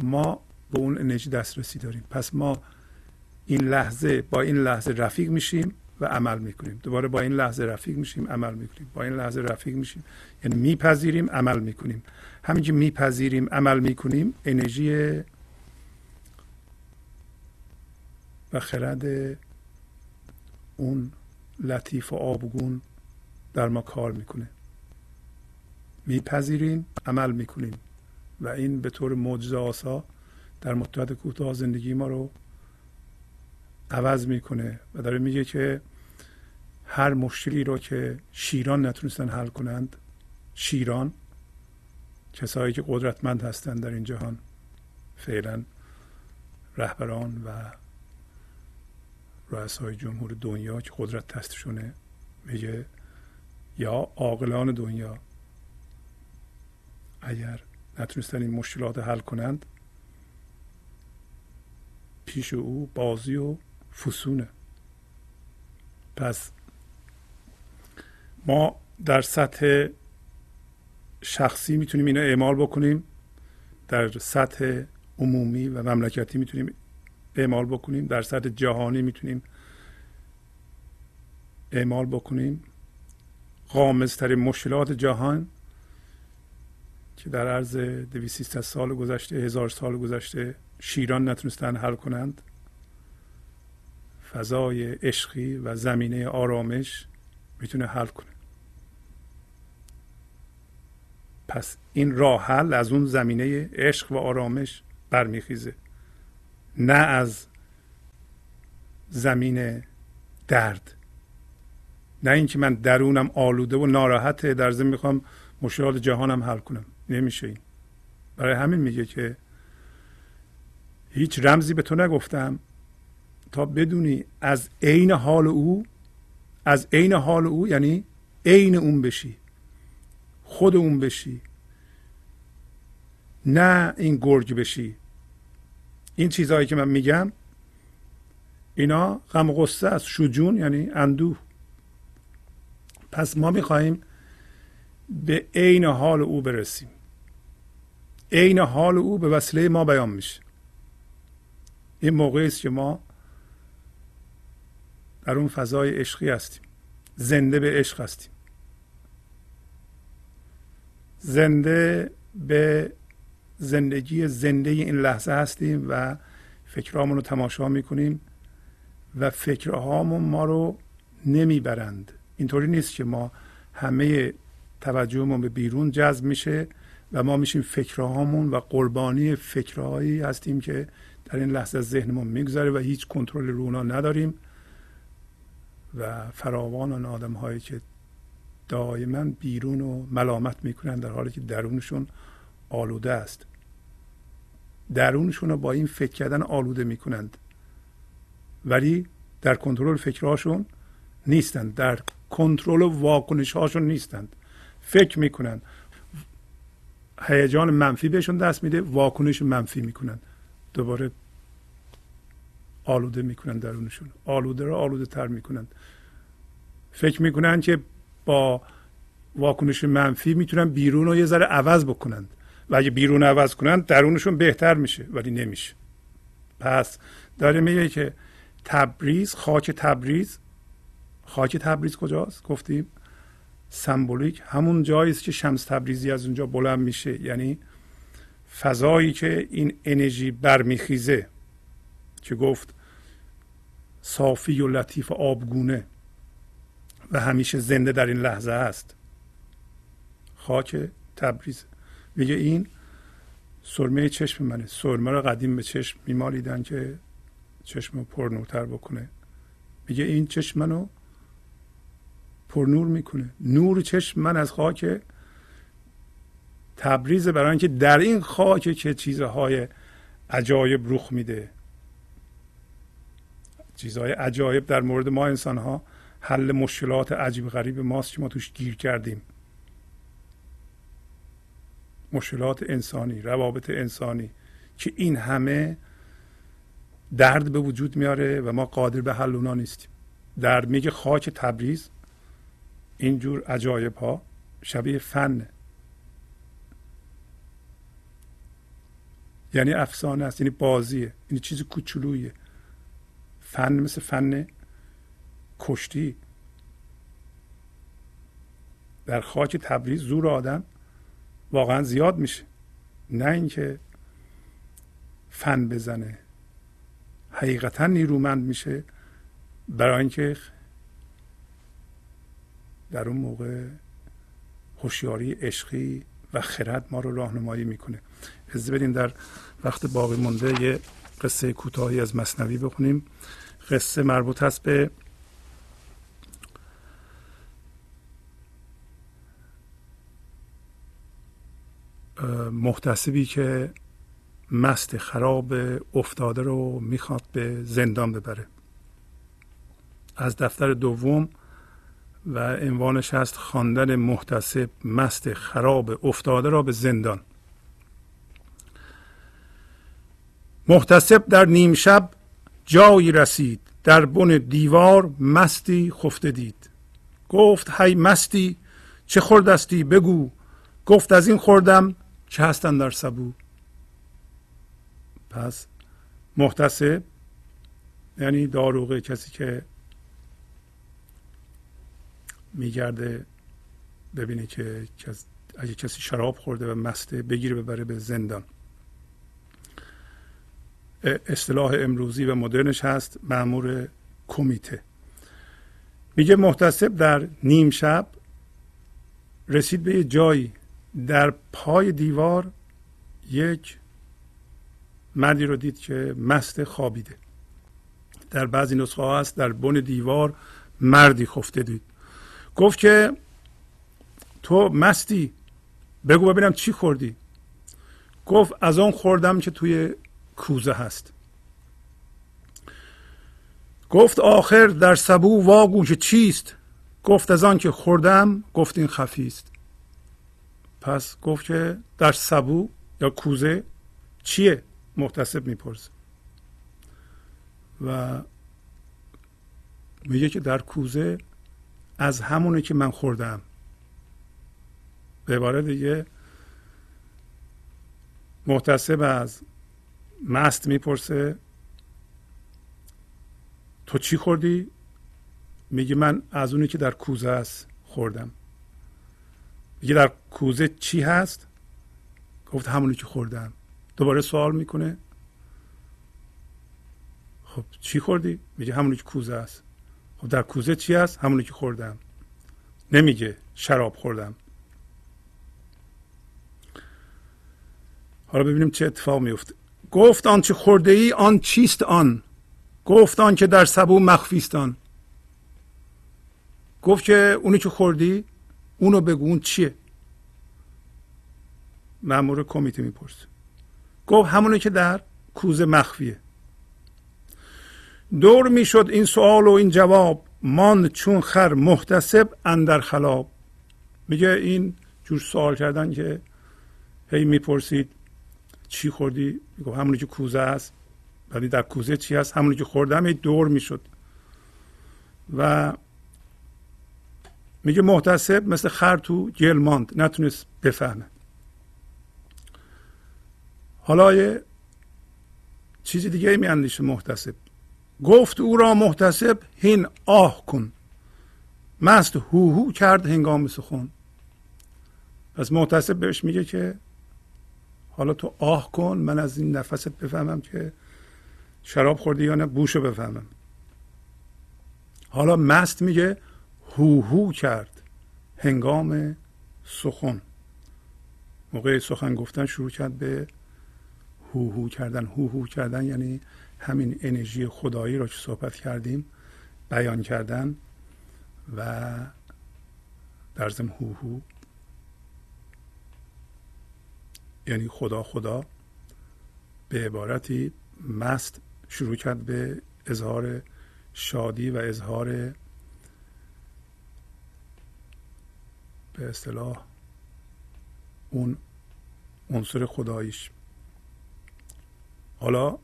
Speaker 1: ما به اون انرژی دسترسی داریم. پس ما این لحظه با این لحظه رفیق میشیم و عمل می‌کنیم. دوباره با این لحظه رفیق میشیم عمل می‌کنیم. با این لحظه رفیق میشیم. یعنی میپذیریم عمل می‌کنیم. همین که میپذیریم عمل می‌کنیم انرژی و خرد اون لطیف و آبگون در ما کار می‌کنه. میپذیریم عمل می‌کنیم و این به طور معجزه آسا در مدت کوتاه زندگی ما رو عوض می‌کنه و داره میگه که هر مشکلی رو که شیران نتونستن حل کنند شیران کسایی که قدرتمند هستند در این جهان فعلا رهبران و رؤسای جمهور دنیا که قدرت دستشونه میگه یا عاقلان دنیا. اگر نتونستن این مشکلات حل کنند پیش او بازی و فسونه. پس ما در سطح شخصی می‌تونیم اینو اعمال بکنیم در سطح عمومی و مملکتی می‌تونیم اعمال بکنیم در سطح جهانی می‌تونیم اعمال بکنیم. قامزترین مشکلات جهان که در عرض دویست سال گذشته هزار سال گذشته شیران نتونستن حل کنند. فضای عشقی و زمینه آرامش می‌تونه حل کنه. پس این راه حل از اون زمینه عشق و آرامش برمیخیزه. نه از زمین درد. نه اینکه من درونم آلوده و ناراحته در ضمن می‌خوام مشکلات جهانم حل کنم. نمیشه این. برای همین میگه که هیچ رمزی به تو نگفتم تا بدونی از عین حال او از عین حال او یعنی عین اون بشی خود اون بشی نه این گرگ بشی. این چیزهایی که من میگم اینا غم و غصه است شجون یعنی اندوه. پس ما می‌خواهیم به عین حال او برسیم. عین حال او به وسیله ما بیان میشه. این موقعی است که ما در اون فضای عشقی هستیم. زنده به عشق هستیم. زنده به زندگی زنده این لحظه هستیم و فکرهامون رو تماشا می‌کنیم و فکرهامون ما رو نمی‌برند. اینطوری نیست که ما همه توجهمون به بیرون جذب میشه و ما میشیم فکرهامون و قربانی فکرهایی هستیم که در این لحظه از ذهنمون میگذره و هیچ کنترل رو اونا نداریم و فراوان آن آدم هایی که دائما بیرون و ملامت می‌کنن در حالی که درونشون آلوده است. درونشون رو با این فکر کردن آلوده می‌کنند. ولی در کنترل فکرهاشون نیستند. در کنترل واکنش هاشون نیستند. فکر می‌کنن. هیجان منفی بهشون دست میده واکنش منفی می‌کنن. دوباره آلوده می‌کنن درونشون. آلوده رو آلوده تر می‌کنن. فکر می‌کنن که با واکنش منفی می‌تونن بیرون رو یه ذره عوض بکنند و اگه بیرون عوض کنن درونشون بهتر میشه ولی نمیشه. پس داره میگه که تبریز خاک تبریز خاک تبریز کجاست؟ گفتیم سمبولیک. همون جایی است که شمس تبریزی از اونجا بلند میشه. یعنی فضایی که این انرژی برمیخیزه که گفت صافی و لطیف آبگونه و همیشه زنده در این لحظه هست خاک تبریز. میگه این سرمه چشم منه. سرمه رو قدیم به چشم میمالیدن که چشم رو پرنورتر بکنه. میگه این چشم منو پر نور می‌کنه. نور چشم من از خاک تبریز برای اینکه در این خاک که چیزهای عجایب رخ میده. چیزهای عجایب در مورد ما انسان ها حل مشکلات عجیب غریب ماست که ما توش گیر کردیم. مشکلات انسانی روابط انسانی که این همه درد به وجود میاره و ما قادر به حل اونا نیستیم. درد میگه خاک تبریز اینجور عجایب ها شبیه فن. یعنی افسانه است یعنی بازیه یعنی چیز کوچولویه. فن مثل فن کشتی. در خاک تبریز زور آدم واقعا زیاد میشه. نه اینکه فن بزنه. حقیقتا نیرومند میشه برای اینکه در اون موقع هوشیاری عشقی و خرد ما رو راهنمایی می‌کنه. از بدین در وقت باقی مونده یه قصه کوتاهی از مصنوی بخونیم. قصه مربوط هست به محتسبی که مست خراب افتاده رو می‌خواد به زندان ببره. از دفتر دوم و عنوانش هست خواندن محتسب مست خراب افتاده را به زندان. محتسب در نیم شب جایی رسید در بن دیوار مستی خفته دید. گفت هی مستی چه خوردستی؟ بگو. گفت از این خوردم چه هستن در سبو؟ پس محتسب یعنی داروغه کسی که میگرده ببینه که اگه کسی شراب خورده و مسته بگیره ببره به زندان. اصطلاح امروزی و مدرنش هست معمور کمیته. میگه محتسب در نیم شب رسید به یه جایی. در پای دیوار یک مردی رو دید که مست خوابیده. در بعضی نسخه ها هست در بن دیوار مردی خفته دید. گفت که تو مستی. بگو ببینم چی خوردی. گفت از آن خوردم که توی کوزه هست. گفت آخر در سبو واگو که چیست. گفت از آن که خوردم گفت این خفیست پس گفت که در سبو یا کوزه چیه؟ محتسب می‌پرسه. و میگه که در کوزه از همونه که من خوردم. به عبارت دیگه محتسب از مست می‌پرسه تو چی خوردی؟ میگه من از اونی که در کوزه است خوردم. میگه در کوزه چی هست؟ گفت همونی که خوردم. دوباره سوال می‌کنه. خب چی خوردی؟ میگه همونی که کوزه است. خب در کوزه چی است همونی که خوردم. نمیگه شراب خوردم. حالا ببینیم چه اتفاق میفته. گفت آنچه خورده ای آن چیست آن؟ گفت آن که در سبو مخفیست آن. گفت که اونی که خوردی اونو بگو اون چیه؟ مامور کمیته می‌پرسه. گفت همونی که در کوزه مخفیه. دور می‌شد این سوال و این جواب ماند چون خر محتسب اندر خلاب. میگه این جور سوال کردن که هی می‌پرسید چی خوردی؟ میگه همونی که کوزه است. ولی در کوزه چی هست همونی که خوردم هی دور می‌شد. و میگه محتسب مثل خر تو گل ماند. نتونست بفهمه. حالا یه چیزی دیگه می اندیشه محتسب. گفت او را محتسب هین آه کن. مست هو هو کرد هنگام سخن. پس محتسب بهش میگه که حالا تو آه کن من از این نفست بفهمم که شراب خوردی یا نه بوشو بفهمم. حالا مست میگه هو هو کرد هنگام سخن. موقع سخن گفتن شروع کرد به هو هو کردن. هو هو کردن یعنی همین انرژی خدایی را که صحبت کردیم بیان کردن و در ضمن هو هو یعنی خدا خدا به عبارتی مست شروع کرد به اظهار شادی و اظهار به اصطلاح اون عنصر خداییش. حالا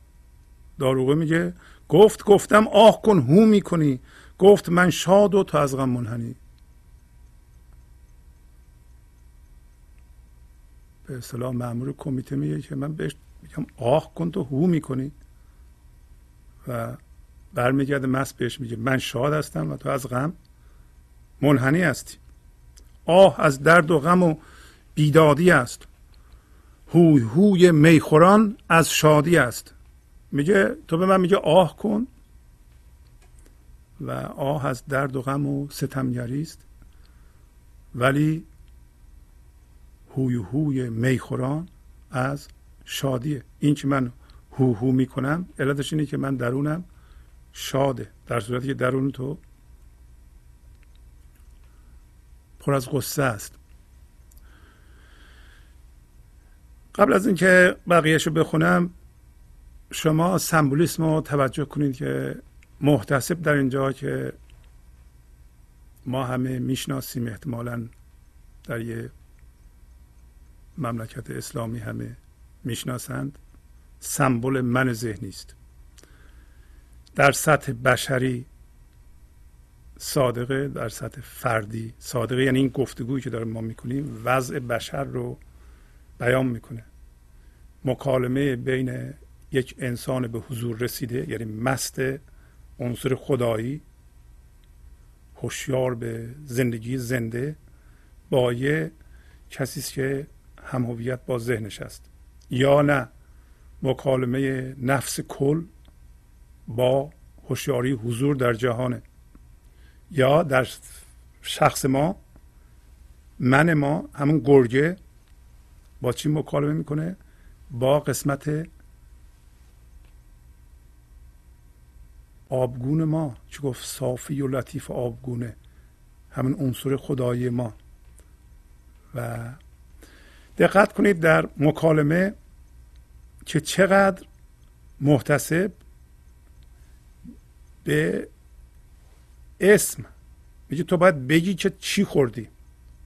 Speaker 1: داروغه میگه. گفت گفتم آه کن هو می‌کنی. گفت من شاد و تو از غم منحنی. به اصطلاح مأمور کمیته میگه که من بهش میگم آه کن تو هو می‌کنی. و برمیگرده مست بهش میگه من شاد هستم و تو از غم منحنی هستی. آه از درد و غم و بیدادی است. هوی هوی میخوران از شادی است. میگه تو به من میگه آه کن و آه از درد و غم و ستمگری است. ولی هوی هوی میخوران از شادیه این که من هو هو می‌کنم علتش اینه که من درونم شاده. در صورتی که درون تو پر از غصه است. قبل از اینکه بقیهش رو بخونم شما سمبولیسم رو توجه کنید که محتسب در اینجا که ما همه می‌شناسیم احتمالا در یه مملکت اسلامی همه می‌شناسند. سمبل من ذهنی است در سطح بشری صادقه در سطح فردی صادقه یعنی این گفتگویی که داریم ما می‌کنیم وضع بشر رو بیان می‌کنه. مکالمه بین یک انسان به حضور رسیده یعنی مست عنصر خدایی هوشیار به زندگی زنده با یه کسی که هم هویت با ذهنش است. یا نه مکالمه نفس کل با هوشیاری حضور در جهانه. یا در شخص ما من ما همون گرگه با چی مکالمه می‌کنه؟ با قسمت آبگون ما چه گفت؟ صافی و لطیف آبگونه. همین عنصر خدایی ما. و دقت کنید در مکالمه که چقدر محتسب به اسم. میگه تو باید بگی که چی خوردی.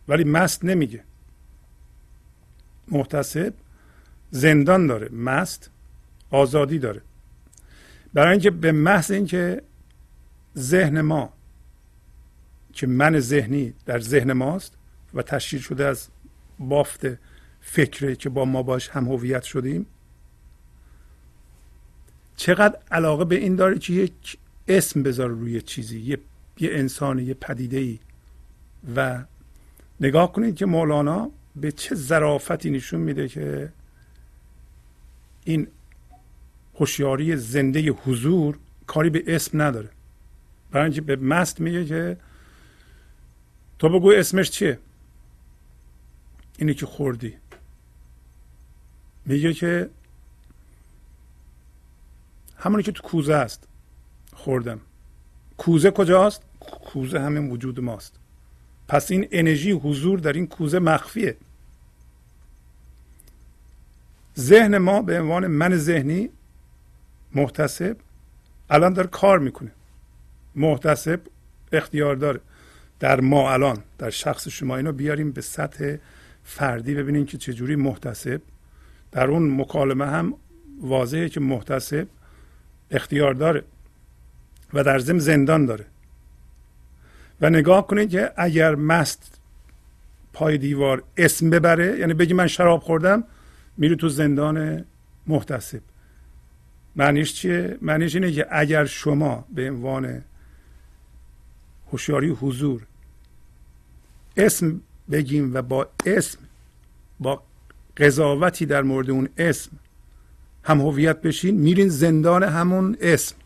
Speaker 1: ولی مست نمیگه. محتسب زندان داره. مست آزادی داره. برای اینکه به محض اینکه ذهن ما که من ذهنی در ذهن ماست و تشکیل شده از بافت فکره که با ما باش هم هویت شدیم چقدر علاقه به این داره که یک اسم بذاره روی چیزی یه, یه انسان یه پدیده ای و نگاه کنید که مولانا به چه ظرافتی نشون میده که این هوشیاری زنده حضور کاری به اسم نداره. برای اینکه به مست میگه که تو بگو اسمش چیه؟ اینی که خوردی. میگه که همونی که تو کوزه است. خوردم. کوزه کجاست؟ کوزه همین وجود ماست. پس این انرژی حضور در این کوزه مخفیه. ذهن ما به عنوان من ذهنی محتسب الان داره کار می‌کنه. محتسب اختیار داره. در ما الان در شخص شما اینو بیاریم به سطح فردی ببینیم که چجوری محتسب. در اون مکالمه هم واضحه که محتسب اختیار داره و در ضمن زندان داره. و نگاه کنید که اگر مست پای دیوار اسم ببره یعنی بگی من شراب خوردم میره تو زندان محتسب. معنیش چیه؟ معنیش اینه که اگر شما به عنوان هوشیاری حضور اسم بگیم و با اسم با قضاوتی در مورد اون اسم هم هویت بشین میرین زندان همون اسم.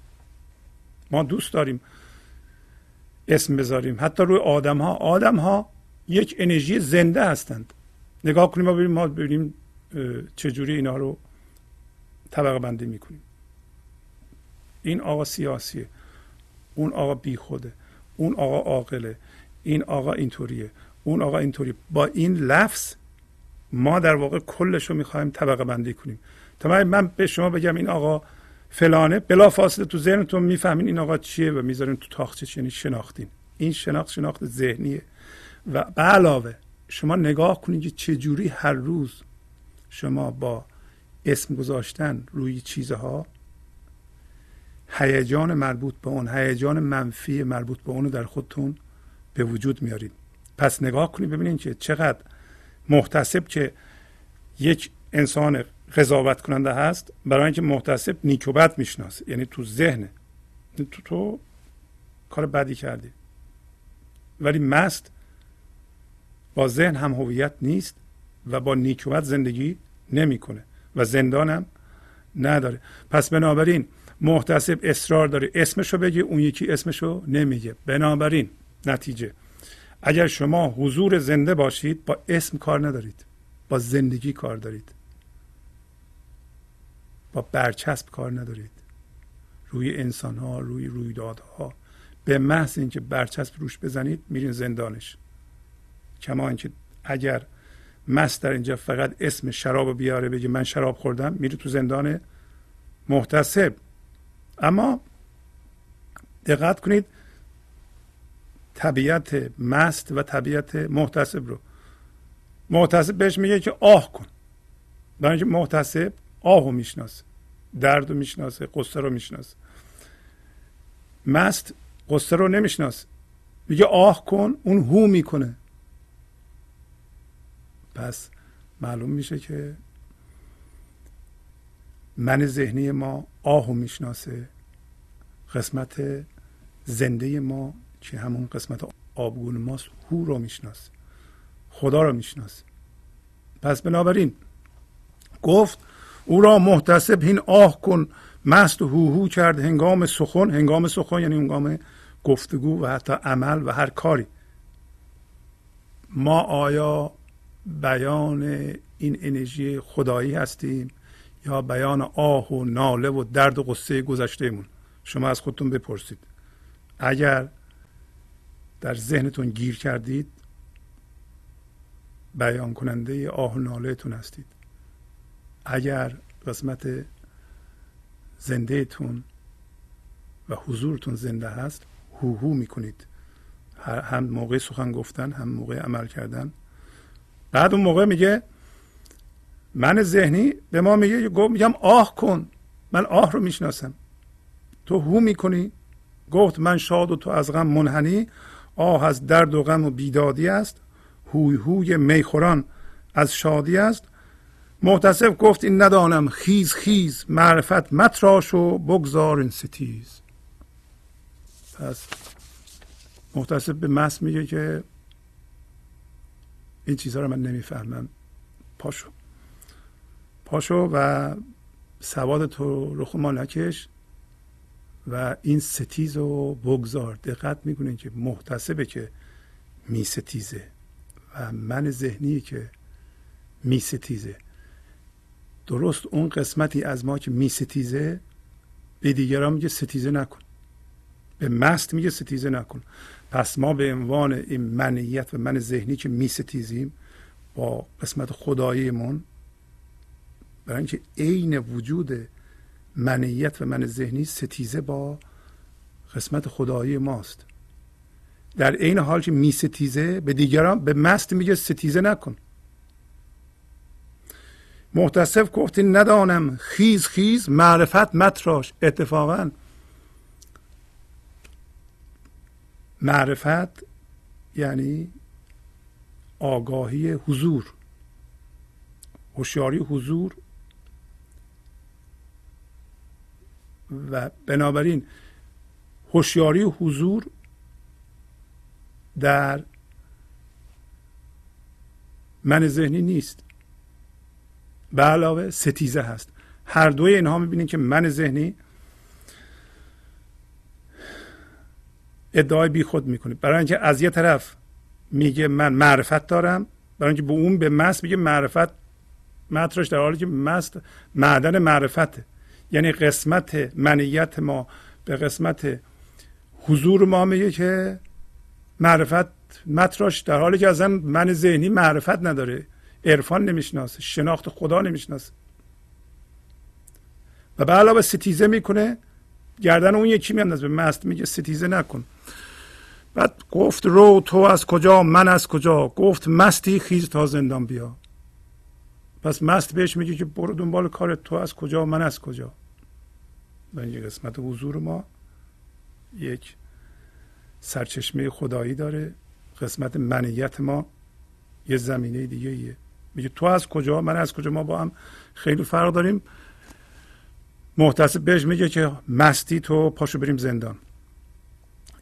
Speaker 1: ما دوست داریم اسم بذاریم. حتی روی آدم ها آدم ها یک انرژی زنده هستند. نگاه کنیم و ببینیم ما ببینیم چجوری اینا رو طبقه بندی می‌کنیم. این آقا سیاسیه اون آقا بی خوده اون آقا عاقله این آقا اینطوریه اون آقا اینطوری با این لفظ ما در واقع کلش رو می‌خوایم طبقه بندی کنیم. تا من به شما بگم این آقا فلانه بلا فاصله تو ذهنتون می‌فهمین این آقا چیه و می‌ذارین تو تاخچه یعنی شناختین. این شناخت شناخت ذهنیه. و به علاوه شما نگاه کنید که چجوری هر روز شما با اسم گذاشتن روی چیزها هیجان مربوط به اون هیجان منفی مربوط به اونو در خودتون به وجود میارید. پس نگاه کنید ببینید که چقدر محتسب که یک انسان قضاوت کننده هست برای اینکه محتسب نیک و بد می‌شناسه. یعنی تو ذهن. تو تو کار بدی کردی. ولی مست با ذهن هم هویت نیست و با نیک و بد زندگی نمی‌کنه و زندانم نداره. پس بنابراین محتسب اصرار داره اسمشو بگه اون یکی اسمشو نمیگه. بنابراین نتیجه. اگر شما حضور زنده باشید با اسم کار ندارید. با زندگی کار دارید. با برچسب کار ندارید. روی انسان ها روی رویدادها. به محض اینکه برچسب روش بزنید میرین زندانش. کما اینکه اگر مست در اینجا فقط اسم شراب بیاره بگه من شراب خوردم میره تو زندان محتسب. اما دقت کنید طبیعت مست و طبیعت محتسب رو. محتسب بهش میگه که آه کن. برای اینکه محتسب آه رو می‌شناسه درد رو می‌شناسه قصه رو می‌شناسه. مست قصه رو نمی‌شناسه. میگه آه کن اون هو می‌کنه. پس معلوم میشه که من ذهنی ما آهو می‌شناسه قسمت زنده ما که همون قسمت آبگون ماست هو رو می‌شناسه خدا رو می‌شناسه. پس بنابراین گفت او را محتسب این آه کن مست هو هو کرد هنگام سخن هنگام سخن یعنی هنگام گفتگو و حتی عمل و هر کاری. ما آیا بیان این انرژی خدایی هستیم؟ یا بیان آه و ناله و درد و قصه گذشتهمون. شما از خودتون بپرسید. اگر در ذهنتون گیر کردید بیان کننده آه و نالهتون هستید. اگر قسمت زندهتون و حضورتون زنده هست هو هو می‌کنید. هم موقع سخن گفتن هم موقع عمل کردن. بعد اون موقع میگه من ذهنی به ما میگه میگم آه کن من آه رو می‌شناسم. تو هو می‌کنی؟ گفت من شاد و تو از غم منحنی آه از درد و غم و بیدادی است. هوی هوی میخوران از شادی است. محتسب گفت این ندانم خیز خیز معرفت متراش و بگذار این ستیز. پس محتسب به مس میگه که این چیزها رو من نمی‌فهمم. پاشو. پاشو و سواد تو رخ ما نکش و این ستیز رو بگذار. دقت می‌کنین که محتسبه که میستیزه و من ذهنی که میستیزه درست اون قسمتی از ما که میستیزه به دیگران میگه ستیزه نکن. به مست میگه ستیزه نکن. پس ما به عنوان این منیت و من ذهنی که میستیزیم با قسمت خداییمون برای اینکه عین وجود منیت و من ذهنی ستیزه با قسمت خدایی ماست. در عین حال که می ستیزه به دیگران به مست میگه ستیزه نکن. محتسب گفتی ندانم. خیز خیز معرفت متراش. اتفاقا معرفت یعنی آگاهی حضور هوشیاری حضور و بنابراین هوشیاری حضور در من ذهنی نیست. به علاوه ستیزه هست. هر دوی اینها می‌بینید که من ذهنی ادعای بی خود می‌کنه. برای اینکه از یه طرف میگه من معرفت دارم برای اینکه به اون به مست میگه معرفت مطرش در حالی که مست معدن معرفته. یعنی قسمت منیت ما به قسمت حضور ما میگه که معرفت متراش در حالی که اصلا من ذهنی معرفت نداره عرفان نمی‌شناسه شناخت خدا نمی‌شناسه. و به علاوه ستیزه می‌کنه گردن اون یکی میاندازه. به مست میگه ستیزه نکن. بعد گفت رو تو از کجا من از کجا؟ گفت مستی خیز تا زندان بیا. پس مست بهش میگه که برو دنبال کارت تو از کجا من از کجا. و این قسمت حضور ما یک سرچشمه خدایی داره. قسمت منیت ما یه زمینه دیگه ایه. میگه تو از کجا من از کجا ما با هم خیلی فرق داریم. محتسب بهش میگه که مستی تو پاشو بریم زندان.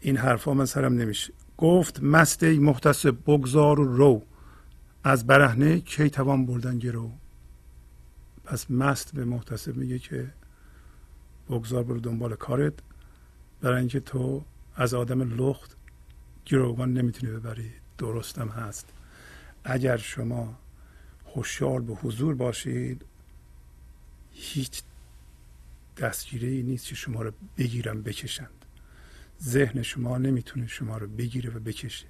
Speaker 1: این حرفا من سرم نمیشه. گفت مست محتسب بگذار و رو. از برهنه کی توان بردن گرو؟ پس مست به محتسب میگه که بگذار برو دنبال کارت برای اینکه تو از آدم لخت گروگان نمی‌تونی ببری. درستم هست. اگر شما هوشیار به حضور باشید هیچ دستگیره ای نیست که شما رو بگیرن بکشند. ذهن شما نمی‌تونه شما رو بگیره و بکشه.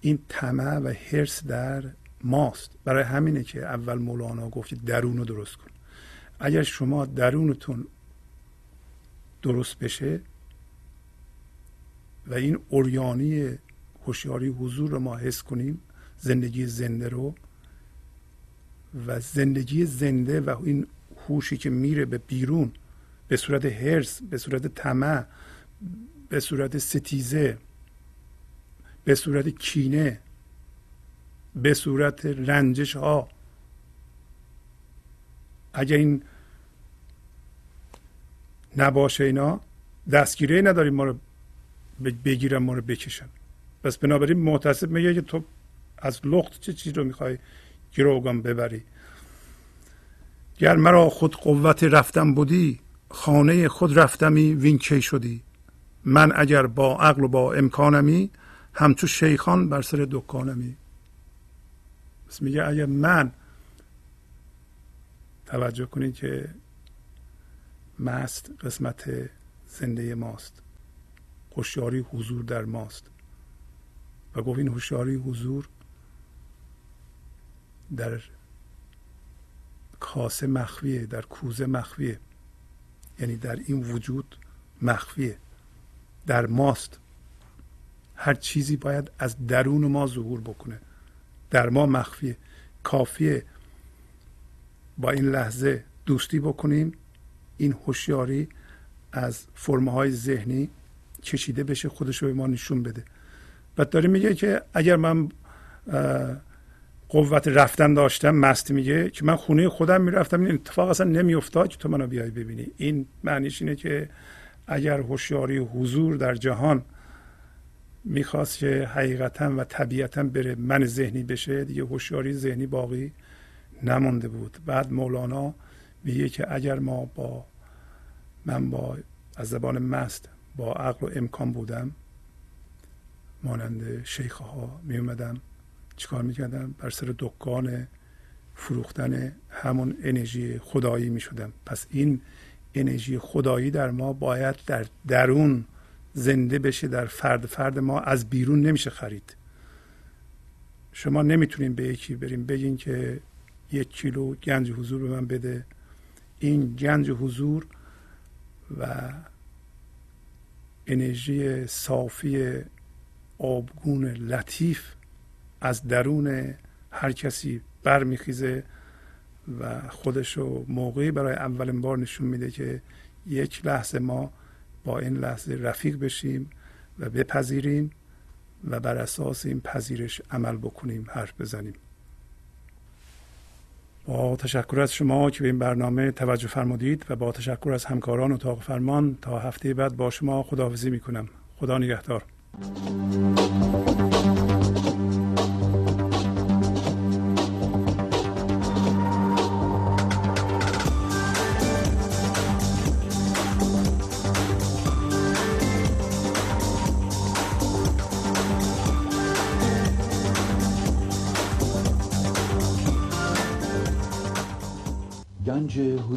Speaker 1: این طمع و حرس در ماست. برای همینه که اول مولانا گفت درون رو درست کن. اگر شما درونتون درست بشه و این اوریانی هوشیاری حضور رو ما حس کنیم زندگی زنده رو و زندگی زنده و این هوشی که میره به بیرون به صورت هرس به صورت طمع به صورت ستیزه به صورت کینه به صورت رنجش ها. اگر این نباشه اینا دستگیره نداریم ما رو بگیرن ما رو بکشن. پس بنابراین محتسب میگه که تو از لخت چه چیز رو می‌خوای گروگان ببری؟ گر مرا خود قوت رفتم بودی خانه خود رفتمی وین کی شدی؟ من اگر با عقل و با امکانمی همچو شیخان بر سر دکانمی پس میگه اگر من توجه کنید که مست قسمت زنده ماست. هوشیاری حضور در ماست. و گفت این هوشیاری حضور در کاسه مخفیه در کوزه مخفیه. یعنی در این وجود مخفیه. در ماست. هر چیزی باید از درون ما ظهور بکنه. در ما مخفیه. کافیه با این لحظه دوستی بکنیم. این هوشیاری از فرمه های ذهنی کشیده بشه خودش رو به ما نشون بده. بعد داره میگه که اگر من قوت رفتن داشتم مست میگه که من خونه خودم می‌رفتم. این اتفاق اصلا نمیافتاد که تو منو بیای ببینی. این معنیش اینه که اگر هوشیاری حضور در جهان می‌خواست که حقیقتا و طبیعتا بره من ذهنی بشه دیگه هوشیاری ذهنی باقی نمونده بود. بعد مولانا میگه که اگر ما با من با از زبان مست با عقل و امکان بودم مانند شیخ ها می اومدم چیکار می‌کردم؟ بر سر دکان فروختن همون انرژی خدایی می شدم پس این انرژی خدایی در ما باید در درون زنده بشه در فرد فرد ما از بیرون نمیشه خرید. شما نمی‌تونین به یکی بریم بگین که یک کیلو گنج حضور به من بده. این گنج حضور و انرژی صافی آبگون لطیف از درون هر کسی برمیخیزه و خودش رو موقعی برای اولین بار نشون میده که یک لحظه ما با این لحظه رفیق بشیم و بپذیریم و بر اساس این پذیرش عمل بکنیم حرف بزنیم. با تشکر از شما که به این برنامه توجه فرمودید و با تشکر از همکاران اتاق فرمان تا هفته بعد با شما خداحافظی می کنم خدا نگهدار.